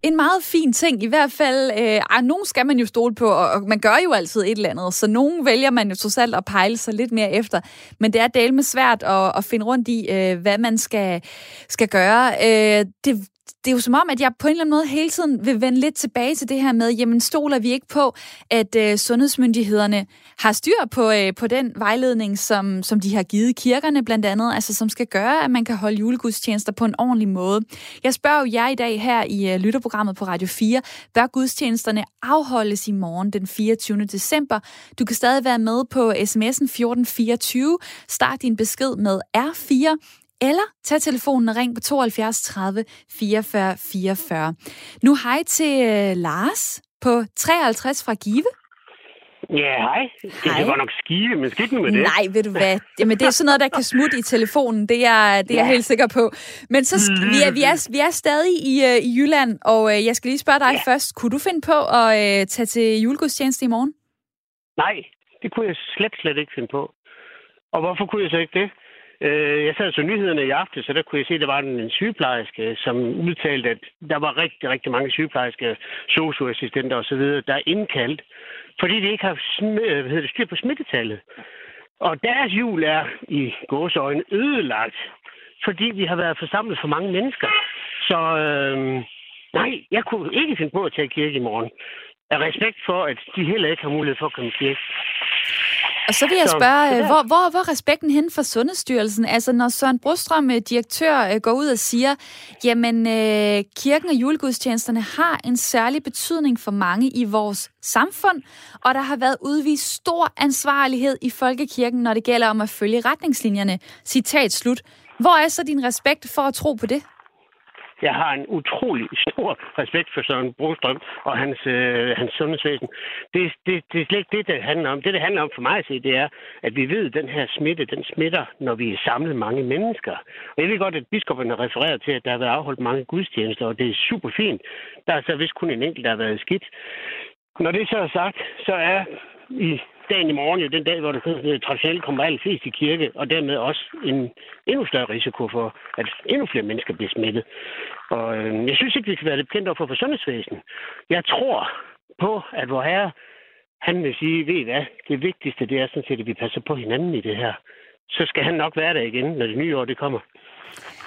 Speaker 1: en meget fin ting. I hvert fald, øh, nogen skal man jo stole på, og, og man gør jo altid et eller andet, så nogen vælger man jo trods alt at pejle sig lidt mere efter. Men det er del med svært at, at finde rundt i, øh, hvad man skal, skal gøre. Øh, det, det er jo som om, at jeg på en eller anden måde hele tiden vil vende lidt tilbage til det her med, jamen stoler vi ikke på, at øh, sundhedsmyndighederne har styr på, øh, på den vejledning, som, som de har givet kirkerne blandt andet, altså som skal gøre, at man kan holde julegudstjenester på en ordentlig måde. Jeg spørger jo jer i dag her i øh, lytterprogrammet på Radio 4, bør gudstjenesterne afholdes i morgen den 24. december? Du kan stadig være med på sms'en 1424. Start din besked med R4 eller tag telefonen og ring på 72 30 44 44. Nu hej til uh, Lars på 53 fra Give.
Speaker 9: Ja, hej. hej. Det var nok skive, men skidt nu med det.
Speaker 1: Nej, ved du hvad? Jamen, det er sådan noget, der kan smutte i telefonen. Det er, det er ja. jeg helt sikker på. Men så vi, er, vi, er, vi er stadig i, uh, i Jylland, og uh, jeg skal lige spørge dig ja. først. Kunne du finde på at uh, tage til julegudstjeneste i morgen?
Speaker 9: Nej, det kunne jeg slet, slet ikke finde på. Og hvorfor kunne jeg så ikke det? Øh, jeg sad så nyhederne i aften, så der kunne jeg se, at der var en sygeplejerske, som udtalte, at der var rigtig, rigtig mange sygeplejersker, socioassistenter osv., der er indkaldt, fordi de ikke har øh, hvad hedder det, styr på smittetallet. Og deres jul er i gåsøjne ødelagt, fordi vi har været forsamlet for mange mennesker. Så øh, nej, jeg kunne ikke finde på at tage kirke i morgen. Af respekt for, at de heller ikke har mulighed for at komme i kirke.
Speaker 1: Og så vil jeg spørge, hvor, hvor, hvor er respekten hen for Sundhedsstyrelsen? Altså, når Søren Brostrøm, øh, direktør, øh, går ud og siger, jamen, øh, kirken og julegudstjenesterne har en særlig betydning for mange i vores samfund, og der har været udvist stor ansvarlighed i folkekirken, når det gælder om at følge retningslinjerne. Citat slut. Hvor er så din respekt for at tro på det?
Speaker 9: Jeg har en utrolig stor respekt for Søren Brostrøm og hans, øh, hans sundhedsvæsen. Det, det, det er slet ikke det, det handler om. Det, det handler om for mig at se, det er, at vi ved, at den her smitte, den smitter, når vi er samlet mange mennesker. Og jeg ved godt, at biskopperne har refereret til, at der har været afholdt mange gudstjenester, og det er super fint. Der er så vist kun en enkelt, der har været skidt. Når det så er sagt, så er i dagen i morgen jo den dag, hvor det traditionelt kommer allerflest i kirke, og dermed også en endnu større risiko for, at endnu flere mennesker bliver smittet. Og øh, jeg synes ikke, vi kan være det bekendt over for, for sundhedsvæsenet. Jeg tror på, at vor herre, han vil sige, ved I hvad, det vigtigste det er sådan set, at vi passer på hinanden i det her. Så skal han nok være der igen, når det nye år det kommer.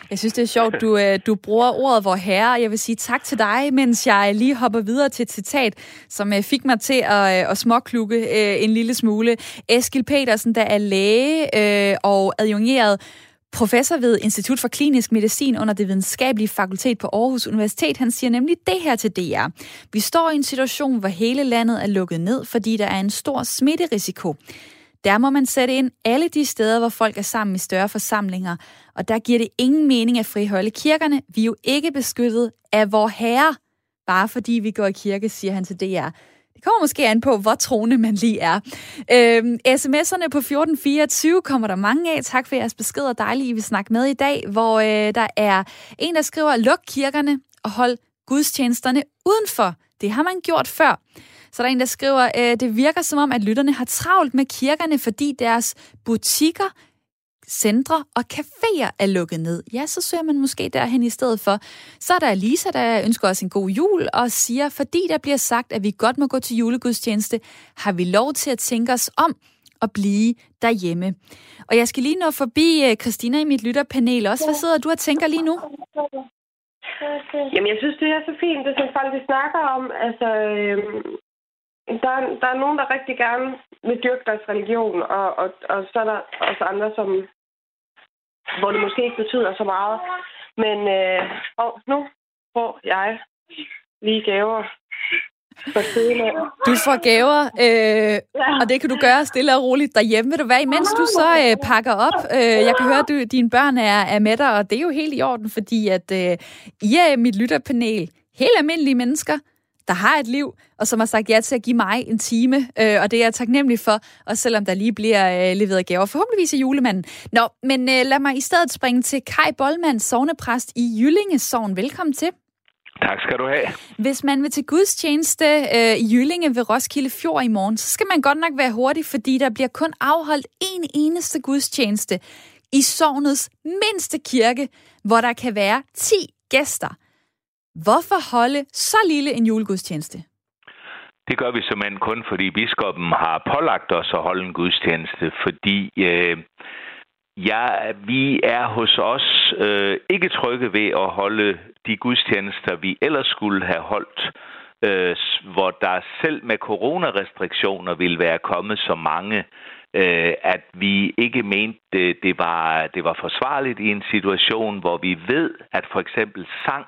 Speaker 1: Jeg synes, det er sjovt, du, øh, du bruger ordet vor herre. Jeg vil sige tak til dig, mens jeg lige hopper videre til et citat, som øh, fik mig til at, øh, at småklukke en lille smule. Eskil Petersen, der er læge og adjungeret professor ved Institut for Klinisk Medicin under det videnskabelige fakultet på Aarhus Universitet, han siger nemlig det her til DR. Vi står i en situation, hvor hele landet er lukket ned, fordi der er en stor smitterisiko. Der må man sætte ind alle de steder, hvor folk er sammen i større forsamlinger. Og der giver det ingen mening at friholde kirkerne. Vi er jo ikke beskyttet af vor herre, bare fordi vi går i kirke, siger han til DR. Det kommer måske an på, hvor troende man lige er. Øhm, sms'erne på 1424 kommer der mange af. Tak for jeres beskeder. Dejligt, I vil snakke med i dag, hvor øh, der er en, der skriver, luk kirkerne og hold gudstjenesterne udenfor. Det har man gjort før. Så der er en, der skriver, øh, det virker som om, at lytterne har travlt med kirkerne, fordi deres butikker, centre og caféer er lukket ned. Ja, så søger man måske derhen i stedet for. Så er der Lisa, der ønsker os en god jul og siger, fordi der bliver sagt, at vi godt må gå til julegudstjeneste, har vi lov til at tænke os om at blive derhjemme. Og jeg skal lige nå forbi øh, Christina i mit lytterpanel også. Hvad sidder du og tænker lige nu?
Speaker 4: Jamen, jeg synes, det er så fint, det som folk vi snakker om. Altså, øhm, der, er, der er nogen, der rigtig gerne vil dyrke deres religion, og, og, og så er der også andre, som, hvor det måske ikke betyder så meget. Men øh, og nu får jeg lige gaver
Speaker 1: du får gaver, øh, ja. og det kan du gøre stille og roligt derhjemme. Vil du være, imens du så øh, pakker op? Øh, jeg kan høre, at du, dine børn er, er med dig, og det er jo helt i orden, fordi at øh, I er mit lytterpanel. Helt almindelige mennesker, der har et liv, og som har sagt ja til at give mig en time, øh, og det er jeg taknemmelig for, også selvom der lige bliver øh, leveret gaver, forhåbentligvis af julemanden. Nå, men øh, lad mig i stedet springe til Kai Bollmann, sovnepræst i Jyllinge Sogn. Velkommen til.
Speaker 10: Tak skal du have.
Speaker 1: Hvis man vil til gudstjeneste øh, i Jyllinge ved Roskilde Fjord i morgen, så skal man godt nok være hurtig, fordi der bliver kun afholdt en eneste gudstjeneste i sovnets mindste kirke, hvor der kan være 10 gæster. Hvorfor holde så lille en julegudstjeneste?
Speaker 10: Det gør vi simpelthen kun, fordi biskoppen har pålagt os at holde en gudstjeneste, fordi øh, ja, vi er hos os øh, ikke trygge ved at holde de gudstjenester, vi ellers skulle have holdt, øh, hvor der selv med coronarestriktioner ville være kommet så mange, øh, at vi ikke mente, det, det, var, det var forsvarligt i en situation, hvor vi ved, at for eksempel sang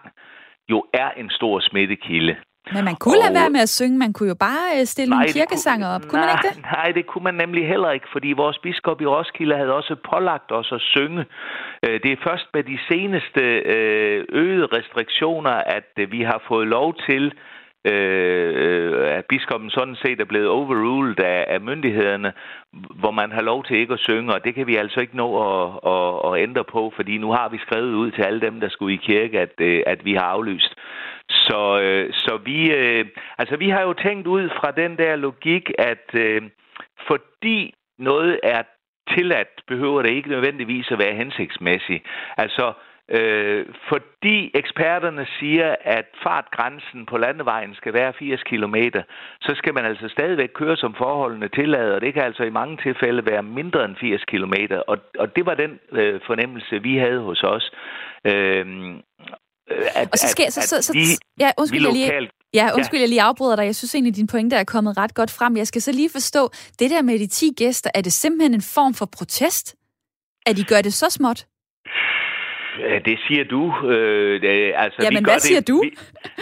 Speaker 10: jo er en stor smittekilde.
Speaker 1: Men man kunne og... lade være med at synge, man kunne jo bare øh, stille nej, nogle kirkesanger op. Kunne nej, man ikke det?
Speaker 10: Nej, det kunne man nemlig heller ikke, fordi vores biskop i Roskilde havde også pålagt os at synge. Øh, det er først med de seneste øh, øgede restriktioner, at vi har fået lov til Øh, øh, at biskoppen sådan set er blevet overruled af, af myndighederne, hvor man har lov til ikke at synge, og det kan vi altså ikke nå at, at, at ændre på, fordi nu har vi skrevet ud til alle dem, der skulle i kirke, at, øh, at vi har aflyst. Så, øh, så vi, øh, altså vi har jo tænkt ud fra den der logik, at øh, fordi noget er tilladt, behøver det ikke nødvendigvis at være hensigtsmæssigt. Altså, Øh, fordi eksperterne siger, at fartgrænsen på landevejen skal være 80 km, så skal man altså stadigvæk køre som forholdene tillader, og det kan altså i mange tilfælde være mindre end 80 km. Og, og det var den øh, fornemmelse, vi havde hos os. Øh,
Speaker 1: at, og så skal at, så, så, ja, undskyld, jeg lige, ja, undskyld, ja. jeg lige afbryder dig. Jeg synes egentlig, at din pointe er kommet ret godt frem. Jeg skal så lige forstå, det der med de 10 gæster, er det simpelthen en form for protest? At de gør det så småt?
Speaker 10: Det siger du. Øh, det, altså,
Speaker 1: Jamen, vi gør hvad siger
Speaker 10: det,
Speaker 1: du?
Speaker 10: Vi,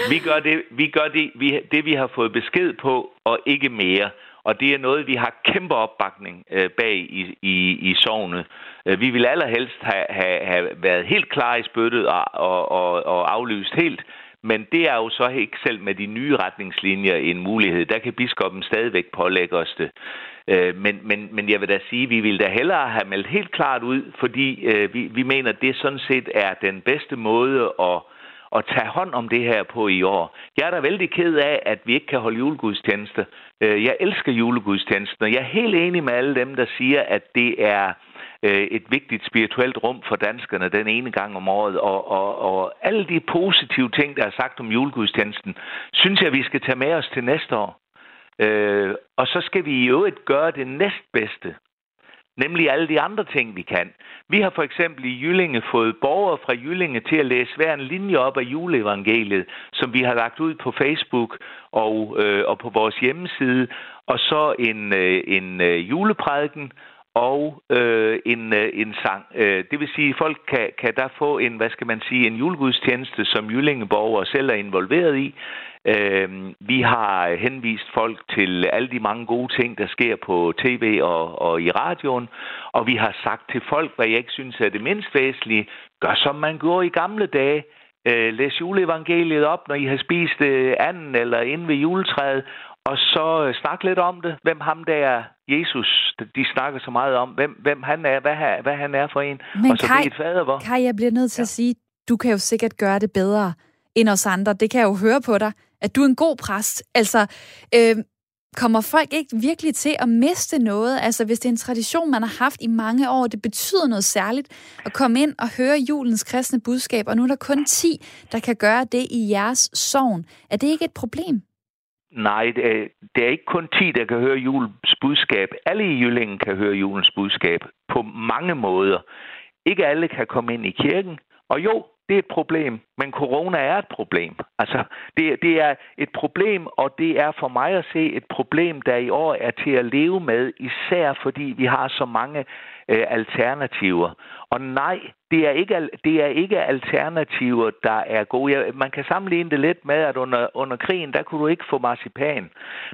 Speaker 10: vi gør det, vi gør det, vi, det, vi har fået besked på, og ikke mere. Og det er noget, vi har kæmpe opbakning øh, bag i, i, i sovnet. Øh, vi vil allerhelst have, have, have været helt klar i spyttet og, og, og, og aflyst helt. Men det er jo så ikke selv med de nye retningslinjer en mulighed. Der kan biskoppen stadigvæk pålægge os det. Øh, men, men, men jeg vil da sige, at vi vil da hellere have meldt helt klart ud, fordi øh, vi, vi mener, at det sådan set er den bedste måde at, at tage hånd om det her på i år. Jeg er da vældig ked af, at vi ikke kan holde julegudstjenester. Øh, jeg elsker julegudstjenester. Jeg er helt enig med alle dem, der siger, at det er øh, et vigtigt spirituelt rum for danskerne den ene gang om året. Og, og, og alle de positive ting, der er sagt om julegudstjenesten, synes jeg, vi skal tage med os til næste år. Øh, og så skal vi i øvrigt gøre det næstbedste. Nemlig alle de andre ting, vi kan. Vi har for eksempel i Jyllinge fået borgere fra Jyllinge til at læse hver en linje op af juleevangeliet, som vi har lagt ud på Facebook og, øh, og på vores hjemmeside. Og så en, øh, en øh, juleprædiken og øh, en, øh, en sang. Øh, det vil sige, at folk kan, kan der få en, hvad skal man sige, en julegudstjeneste, som Jyllingeborgere selv er involveret i. Øh, vi har henvist folk til alle de mange gode ting, der sker på tv og, og i radioen, og vi har sagt til folk, hvad jeg ikke synes er det mindst væsentlige, gør som man gjorde i gamle dage. Øh, læs juleevangeliet op, når I har spist øh, anden eller inde ved juletræet, og så øh, snakke lidt om det. Hvem ham der er Jesus, de snakker så meget om, hvem, hvem han er, hvad, hvad han er for en.
Speaker 1: Men
Speaker 10: og så
Speaker 1: Kai,
Speaker 10: et fader, hvor.
Speaker 1: Kai, jeg bliver nødt til ja. at sige, du kan jo sikkert gøre det bedre end os andre. Det kan jeg jo høre på dig, at du er en god præst. Altså, øh, kommer folk ikke virkelig til at miste noget? Altså, hvis det er en tradition, man har haft i mange år, det betyder noget særligt at komme ind og høre julens kristne budskab, og nu er der kun 10, der kan gøre det i jeres sovn. Er det ikke et problem?
Speaker 10: Nej, det er, ikke kun 10, der kan høre julens budskab. Alle i Jyllingen kan høre julens budskab på mange måder. Ikke alle kan komme ind i kirken. Og jo, det er et problem, men corona er et problem. Altså, det, det er et problem, og det er for mig at se et problem, der i år er til at leve med, især fordi vi har så mange øh, alternativer. Og nej, det er, ikke, det er ikke alternativer, der er gode. Man kan sammenligne det lidt med, at under, under krigen, der kunne du ikke få marcipan.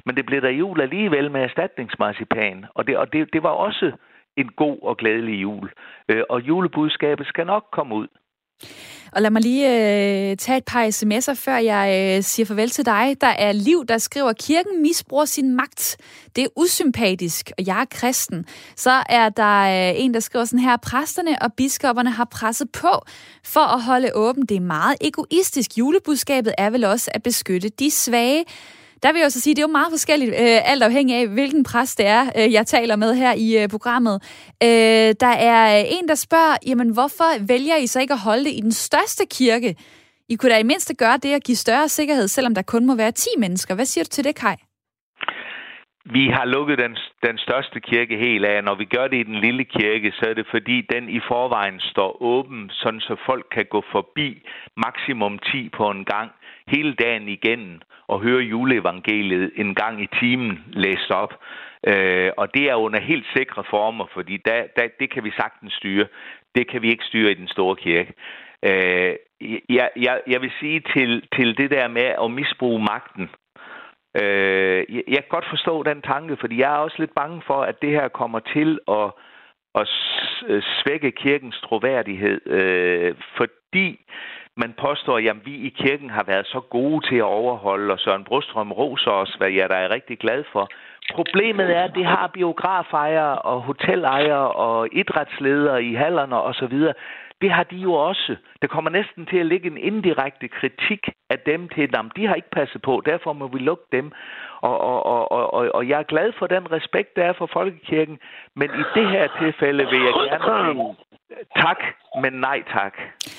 Speaker 10: Men det blev der jul alligevel med erstatningsmarcipan. Og det, og det, det var også en god og glædelig jul. Øh, og julebudskabet skal nok komme ud.
Speaker 1: Og lad mig lige øh, tage et par sms'er, før jeg øh, siger farvel til dig. Der er Liv, der skriver, kirken misbruger sin magt. Det er usympatisk, og jeg er kristen. Så er der øh, en, der skriver sådan her, præsterne og biskopperne har presset på for at holde åben. Det er meget egoistisk. Julebudskabet er vel også at beskytte de svage. Der vil jeg også sige, det er jo meget forskelligt, øh, alt afhængig af, hvilken præst det er, øh, jeg taler med her i øh, programmet. Øh, der er en, der spørger, jamen hvorfor vælger I så ikke at holde det i den største kirke? I kunne da i mindste gøre det at give større sikkerhed, selvom der kun må være 10 mennesker. Hvad siger du til det, Kai?
Speaker 10: Vi har lukket den, den største kirke helt af. Når vi gør det i den lille kirke, så er det fordi, den i forvejen står åben, sådan så folk kan gå forbi maksimum 10 på en gang hele dagen igennem og høre juleevangeliet en gang i timen læst op. Øh, og det er under helt sikre former, fordi da, da, det kan vi sagtens styre. Det kan vi ikke styre i den store kirke. Øh, jeg, jeg, jeg vil sige til, til det der med at misbruge magten. Øh, jeg kan godt forstå den tanke, fordi jeg er også lidt bange for, at det her kommer til at, at svække kirkens troværdighed, øh, fordi man påstår, at vi i kirken har været så gode til at overholde, og Søren Brostrøm roser os, hvad jeg da er rigtig glad for. Problemet er, at det har biografejere og hotelejere og idrætsledere i hallerne osv. Det har de jo også. Der kommer næsten til at ligge en indirekte kritik af dem til, at de har ikke passet på, derfor må vi lukke dem. Og, og, og, og, og jeg er glad for den respekt, der er for folkekirken, men i det her tilfælde vil jeg gerne tak, men nej tak.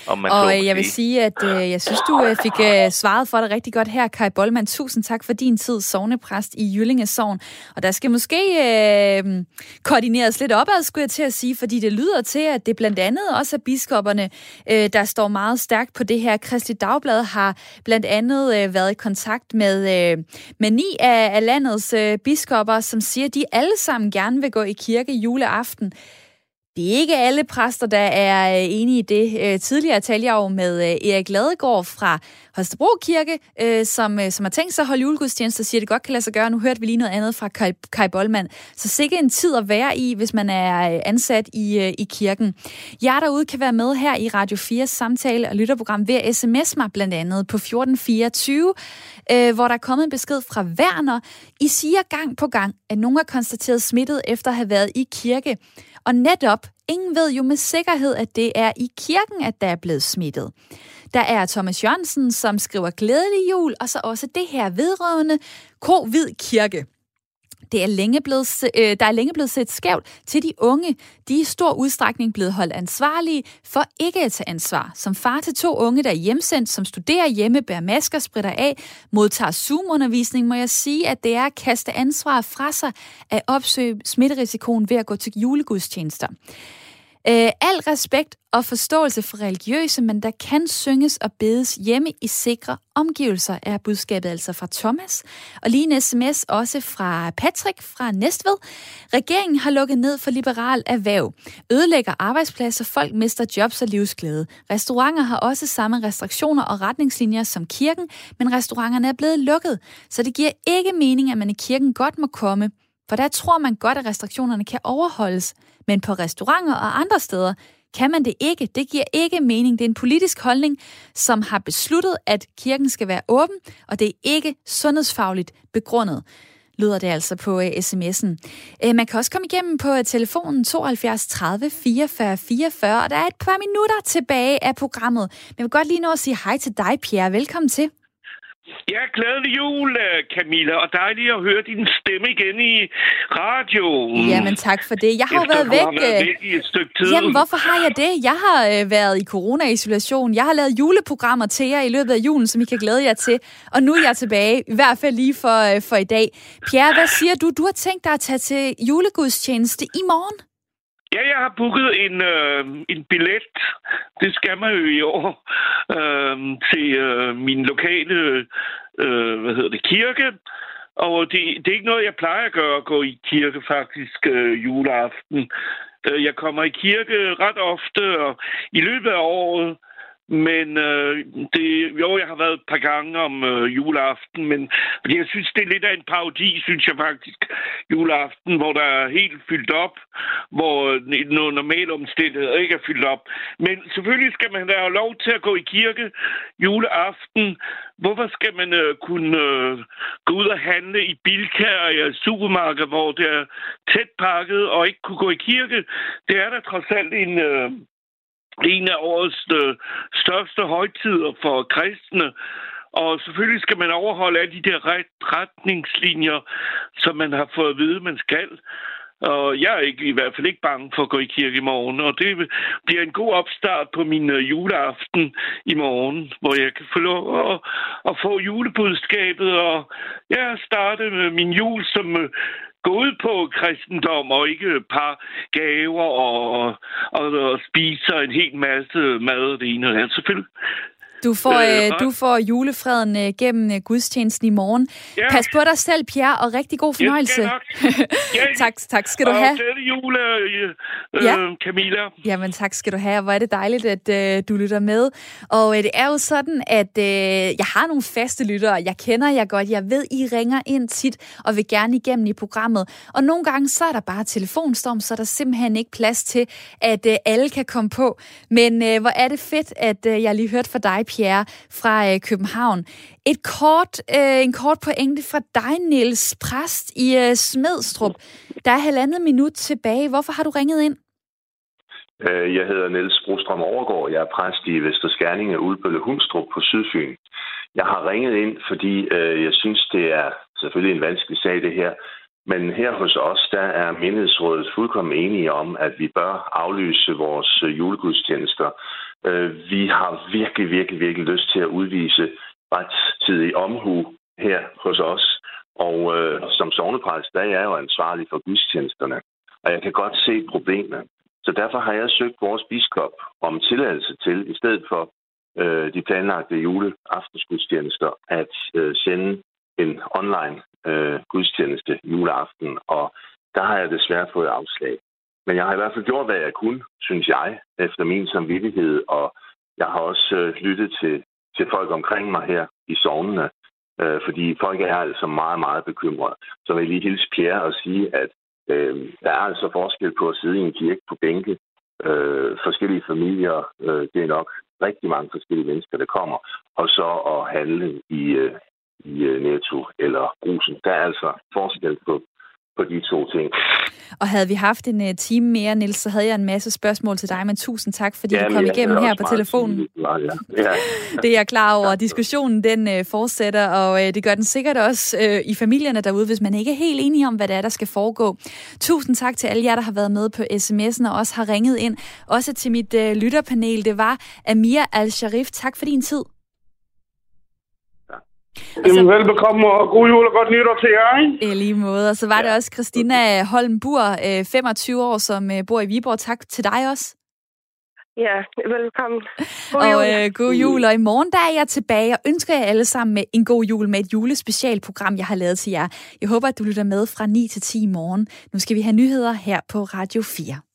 Speaker 10: Om man
Speaker 1: og jeg vil sige, at øh, jeg synes, du øh, fik øh, svaret for det rigtig godt her, Kai Bollmann. Tusind tak for din tid, sovnepræst i Jyllinge Sogn. Og der skal måske øh, koordineres lidt opad, skulle jeg til at sige, fordi det lyder til, at det blandt andet også er biskopperne, øh, der står meget stærkt på det her. Kristi Dagblad har blandt andet øh, været i kontakt med, øh, med ni af, af landets øh, biskopper, som siger, at de alle sammen gerne vil gå i kirke juleaften. Det er ikke alle præster, der er øh, enige i det. Øh, tidligere talte jeg jo med øh, Erik Ladegaard fra Holstebro Kirke, som, som har tænkt sig at holde julegudstjeneste og siger, at det godt kan lade sig gøre. Nu hørte vi lige noget andet fra Kai, Kai Bollmann. Så sikke en tid at være i, hvis man er ansat i, i kirken. Jeg derude kan være med her i Radio 4 samtale og lytterprogram ved at sms mig blandt andet på 1424, hvor der er kommet en besked fra Werner. I siger gang på gang, at nogen er konstateret smittet efter at have været i kirke. Og netop, ingen ved jo med sikkerhed, at det er i kirken, at der er blevet smittet. Der er Thomas Jørgensen, som skriver glædelig jul, og så også det her vedrørende Covid Kirke. Det er længe blevet, øh, der er længe blevet set skævt til de unge. De er i stor udstrækning blevet holdt ansvarlige for ikke at tage ansvar. Som far til to unge, der er hjemsendt, som studerer hjemme, bærer masker, spritter af, modtager Zoom-undervisning, må jeg sige, at det er at kaste ansvar fra sig at opsøge smitterisikoen ved at gå til julegudstjenester. Øh, al respekt og forståelse for religiøse, men der kan synges og bedes hjemme i sikre omgivelser, er budskabet altså fra Thomas. Og lige en sms også fra Patrick fra Næstved. Regeringen har lukket ned for liberal erhverv. Ødelægger arbejdspladser, folk mister jobs og livsglæde. Restauranter har også samme restriktioner og retningslinjer som kirken, men restauranterne er blevet lukket. Så det giver ikke mening, at man i kirken godt må komme, for der tror man godt, at restriktionerne kan overholdes. Men på restauranter og andre steder kan man det ikke. Det giver ikke mening. Det er en politisk holdning, som har besluttet, at kirken skal være åben, og det er ikke sundhedsfagligt begrundet lyder det altså på uh, sms'en. Uh, man kan også komme igennem på uh, telefonen 72 30 44 44, og der er et par minutter tilbage af programmet. Men jeg vil godt lige nå at sige hej til dig, Pierre. Velkommen til.
Speaker 11: Ja, glædelig jul, øh, Camilla, og dejligt at høre din stemme igen i radioen.
Speaker 1: Jamen tak for det. Jeg har jo været væk.
Speaker 11: Været væk i et stykke tid.
Speaker 1: Jamen hvorfor har jeg det? Jeg har øh, været i corona-isolation. Jeg har lavet juleprogrammer til jer i løbet af julen, som I kan glæde jer til. Og nu er jeg tilbage, i hvert fald lige for, øh, for i dag. Pierre, hvad siger du? Du har tænkt dig at tage til julegudstjeneste i morgen?
Speaker 11: Ja, jeg har booket en, øh, en billet, det skal man jo i år, øh, til øh, min lokale øh, hvad hedder det, kirke. Og det, det er ikke noget, jeg plejer at gøre, at gå i kirke faktisk øh, juleaften. Øh, jeg kommer i kirke ret ofte, og i løbet af året men øh, det, jo, jeg har været et par gange om øh, juleaften, men jeg synes, det er lidt af en parodi, synes jeg faktisk, juleaften, hvor der er helt fyldt op, hvor øh, nogle normale omstændigheder ikke er fyldt op. Men selvfølgelig skal man have lov til at gå i kirke juleaften. Hvorfor skal man øh, kunne øh, gå ud og handle i Bilka og supermarked, hvor det er tæt pakket, og ikke kunne gå i kirke? Det er da trods alt en... Øh, en af årets øh, største højtider for kristne. Og selvfølgelig skal man overholde alle de der retningslinjer, som man har fået at vide, man skal. Og jeg er ikke, i hvert fald ikke bange for at gå i kirke i morgen. Og det bliver en god opstart på min øh, juleaften i morgen, hvor jeg kan få lov at, at få julebudskabet og ja, starte med min jul som øh, gå ud på kristendom og ikke et par gaver og, og, og spise en hel masse mad og det ene og det andet. Selvfølgelig
Speaker 1: du får, øh, du får julefreden øh, gennem øh, gudstjenesten i morgen. Ja. Pas på dig selv, Pierre, og rigtig god fornøjelse. Ja, tak, tak skal du have.
Speaker 11: Og jule, øh, øh, ja. Camilla.
Speaker 1: Jamen tak skal du have, hvor er det dejligt, at øh, du lytter med. Og øh, det er jo sådan, at øh, jeg har nogle faste lyttere. Jeg kender jer godt. Jeg ved, I ringer ind tit og vil gerne igennem i programmet. Og nogle gange, så er der bare telefonstorm, så er der simpelthen ikke plads til, at øh, alle kan komme på. Men øh, hvor er det fedt, at øh, jeg lige hørte fra dig, Pierre fra øh, København. Et kort, øh, en kort pointe fra dig, Niels Præst i øh, Smedstrup. Der er halvandet minut tilbage. Hvorfor har du ringet ind?
Speaker 12: Øh, jeg hedder Niels Brostrøm Overgaard. Jeg er præst i Vesterskærninge, Ulbølle Hundstrup på Sydfyn. Jeg har ringet ind, fordi øh, jeg synes, det er selvfølgelig en vanskelig sag, det her. Men her hos os, der er menighedsrådet fuldkommen enige om, at vi bør aflyse vores øh, julegudstjenester. Øh, vi har virkelig, virkelig, virkelig lyst til at udvise rettidig omhu her hos os. Og øh, som sovnepræst, der er jeg jo ansvarlig for gudstjenesterne. Og jeg kan godt se problemet. Så derfor har jeg søgt vores biskop om tilladelse til, i stedet for øh, de planlagte juleaftensgudstjenester, at øh, sende en online øh, gudstjeneste juleaften. Og der har jeg desværre fået afslag. Men jeg har i hvert fald gjort, hvad jeg kunne, synes jeg, efter min samvittighed. Og jeg har også øh, lyttet til, til folk omkring mig her i sovnene, øh, fordi folk er altså meget, meget bekymrede. Så vil jeg lige hilse Pierre og sige, at øh, der er altså forskel på at sidde i en kirke på bænke. Øh, forskellige familier, øh, det er nok rigtig mange forskellige mennesker, der kommer, og så at handle i, øh, i øh, Netto eller Brusen. Der er altså forskel på, på de to ting.
Speaker 1: Og havde vi haft en uh, time mere, Nils, så havde jeg en masse spørgsmål til dig, men tusind tak, fordi ja, du kom igennem her på telefonen.
Speaker 12: Ja, ja.
Speaker 1: det er jeg klar over. Diskussionen den uh, fortsætter, og uh, det gør den sikkert også uh, i familierne derude, hvis man ikke er helt enige om, hvad det er, der skal foregå. Tusind tak til alle jer, der har været med på sms'en og også har ringet ind. Også til mit uh, lytterpanel. Det var Amir Al-Sharif. Tak for din tid.
Speaker 3: Jamen, så... velbekomme og god jul og godt nytår til jer, ikke?
Speaker 1: I lige måde. Og så var ja. det også Christina Holm Bur, 25 år, som øh, bor i Viborg. Tak til dig også.
Speaker 4: Ja, velkommen.
Speaker 1: God og jul. Øh, god jul. Og i morgen der er jeg tilbage og ønsker jer alle sammen med en god jul med et julespecialprogram, jeg har lavet til jer. Jeg håber, at du lytter med fra 9 til 10 i morgen. Nu skal vi have nyheder her på Radio 4.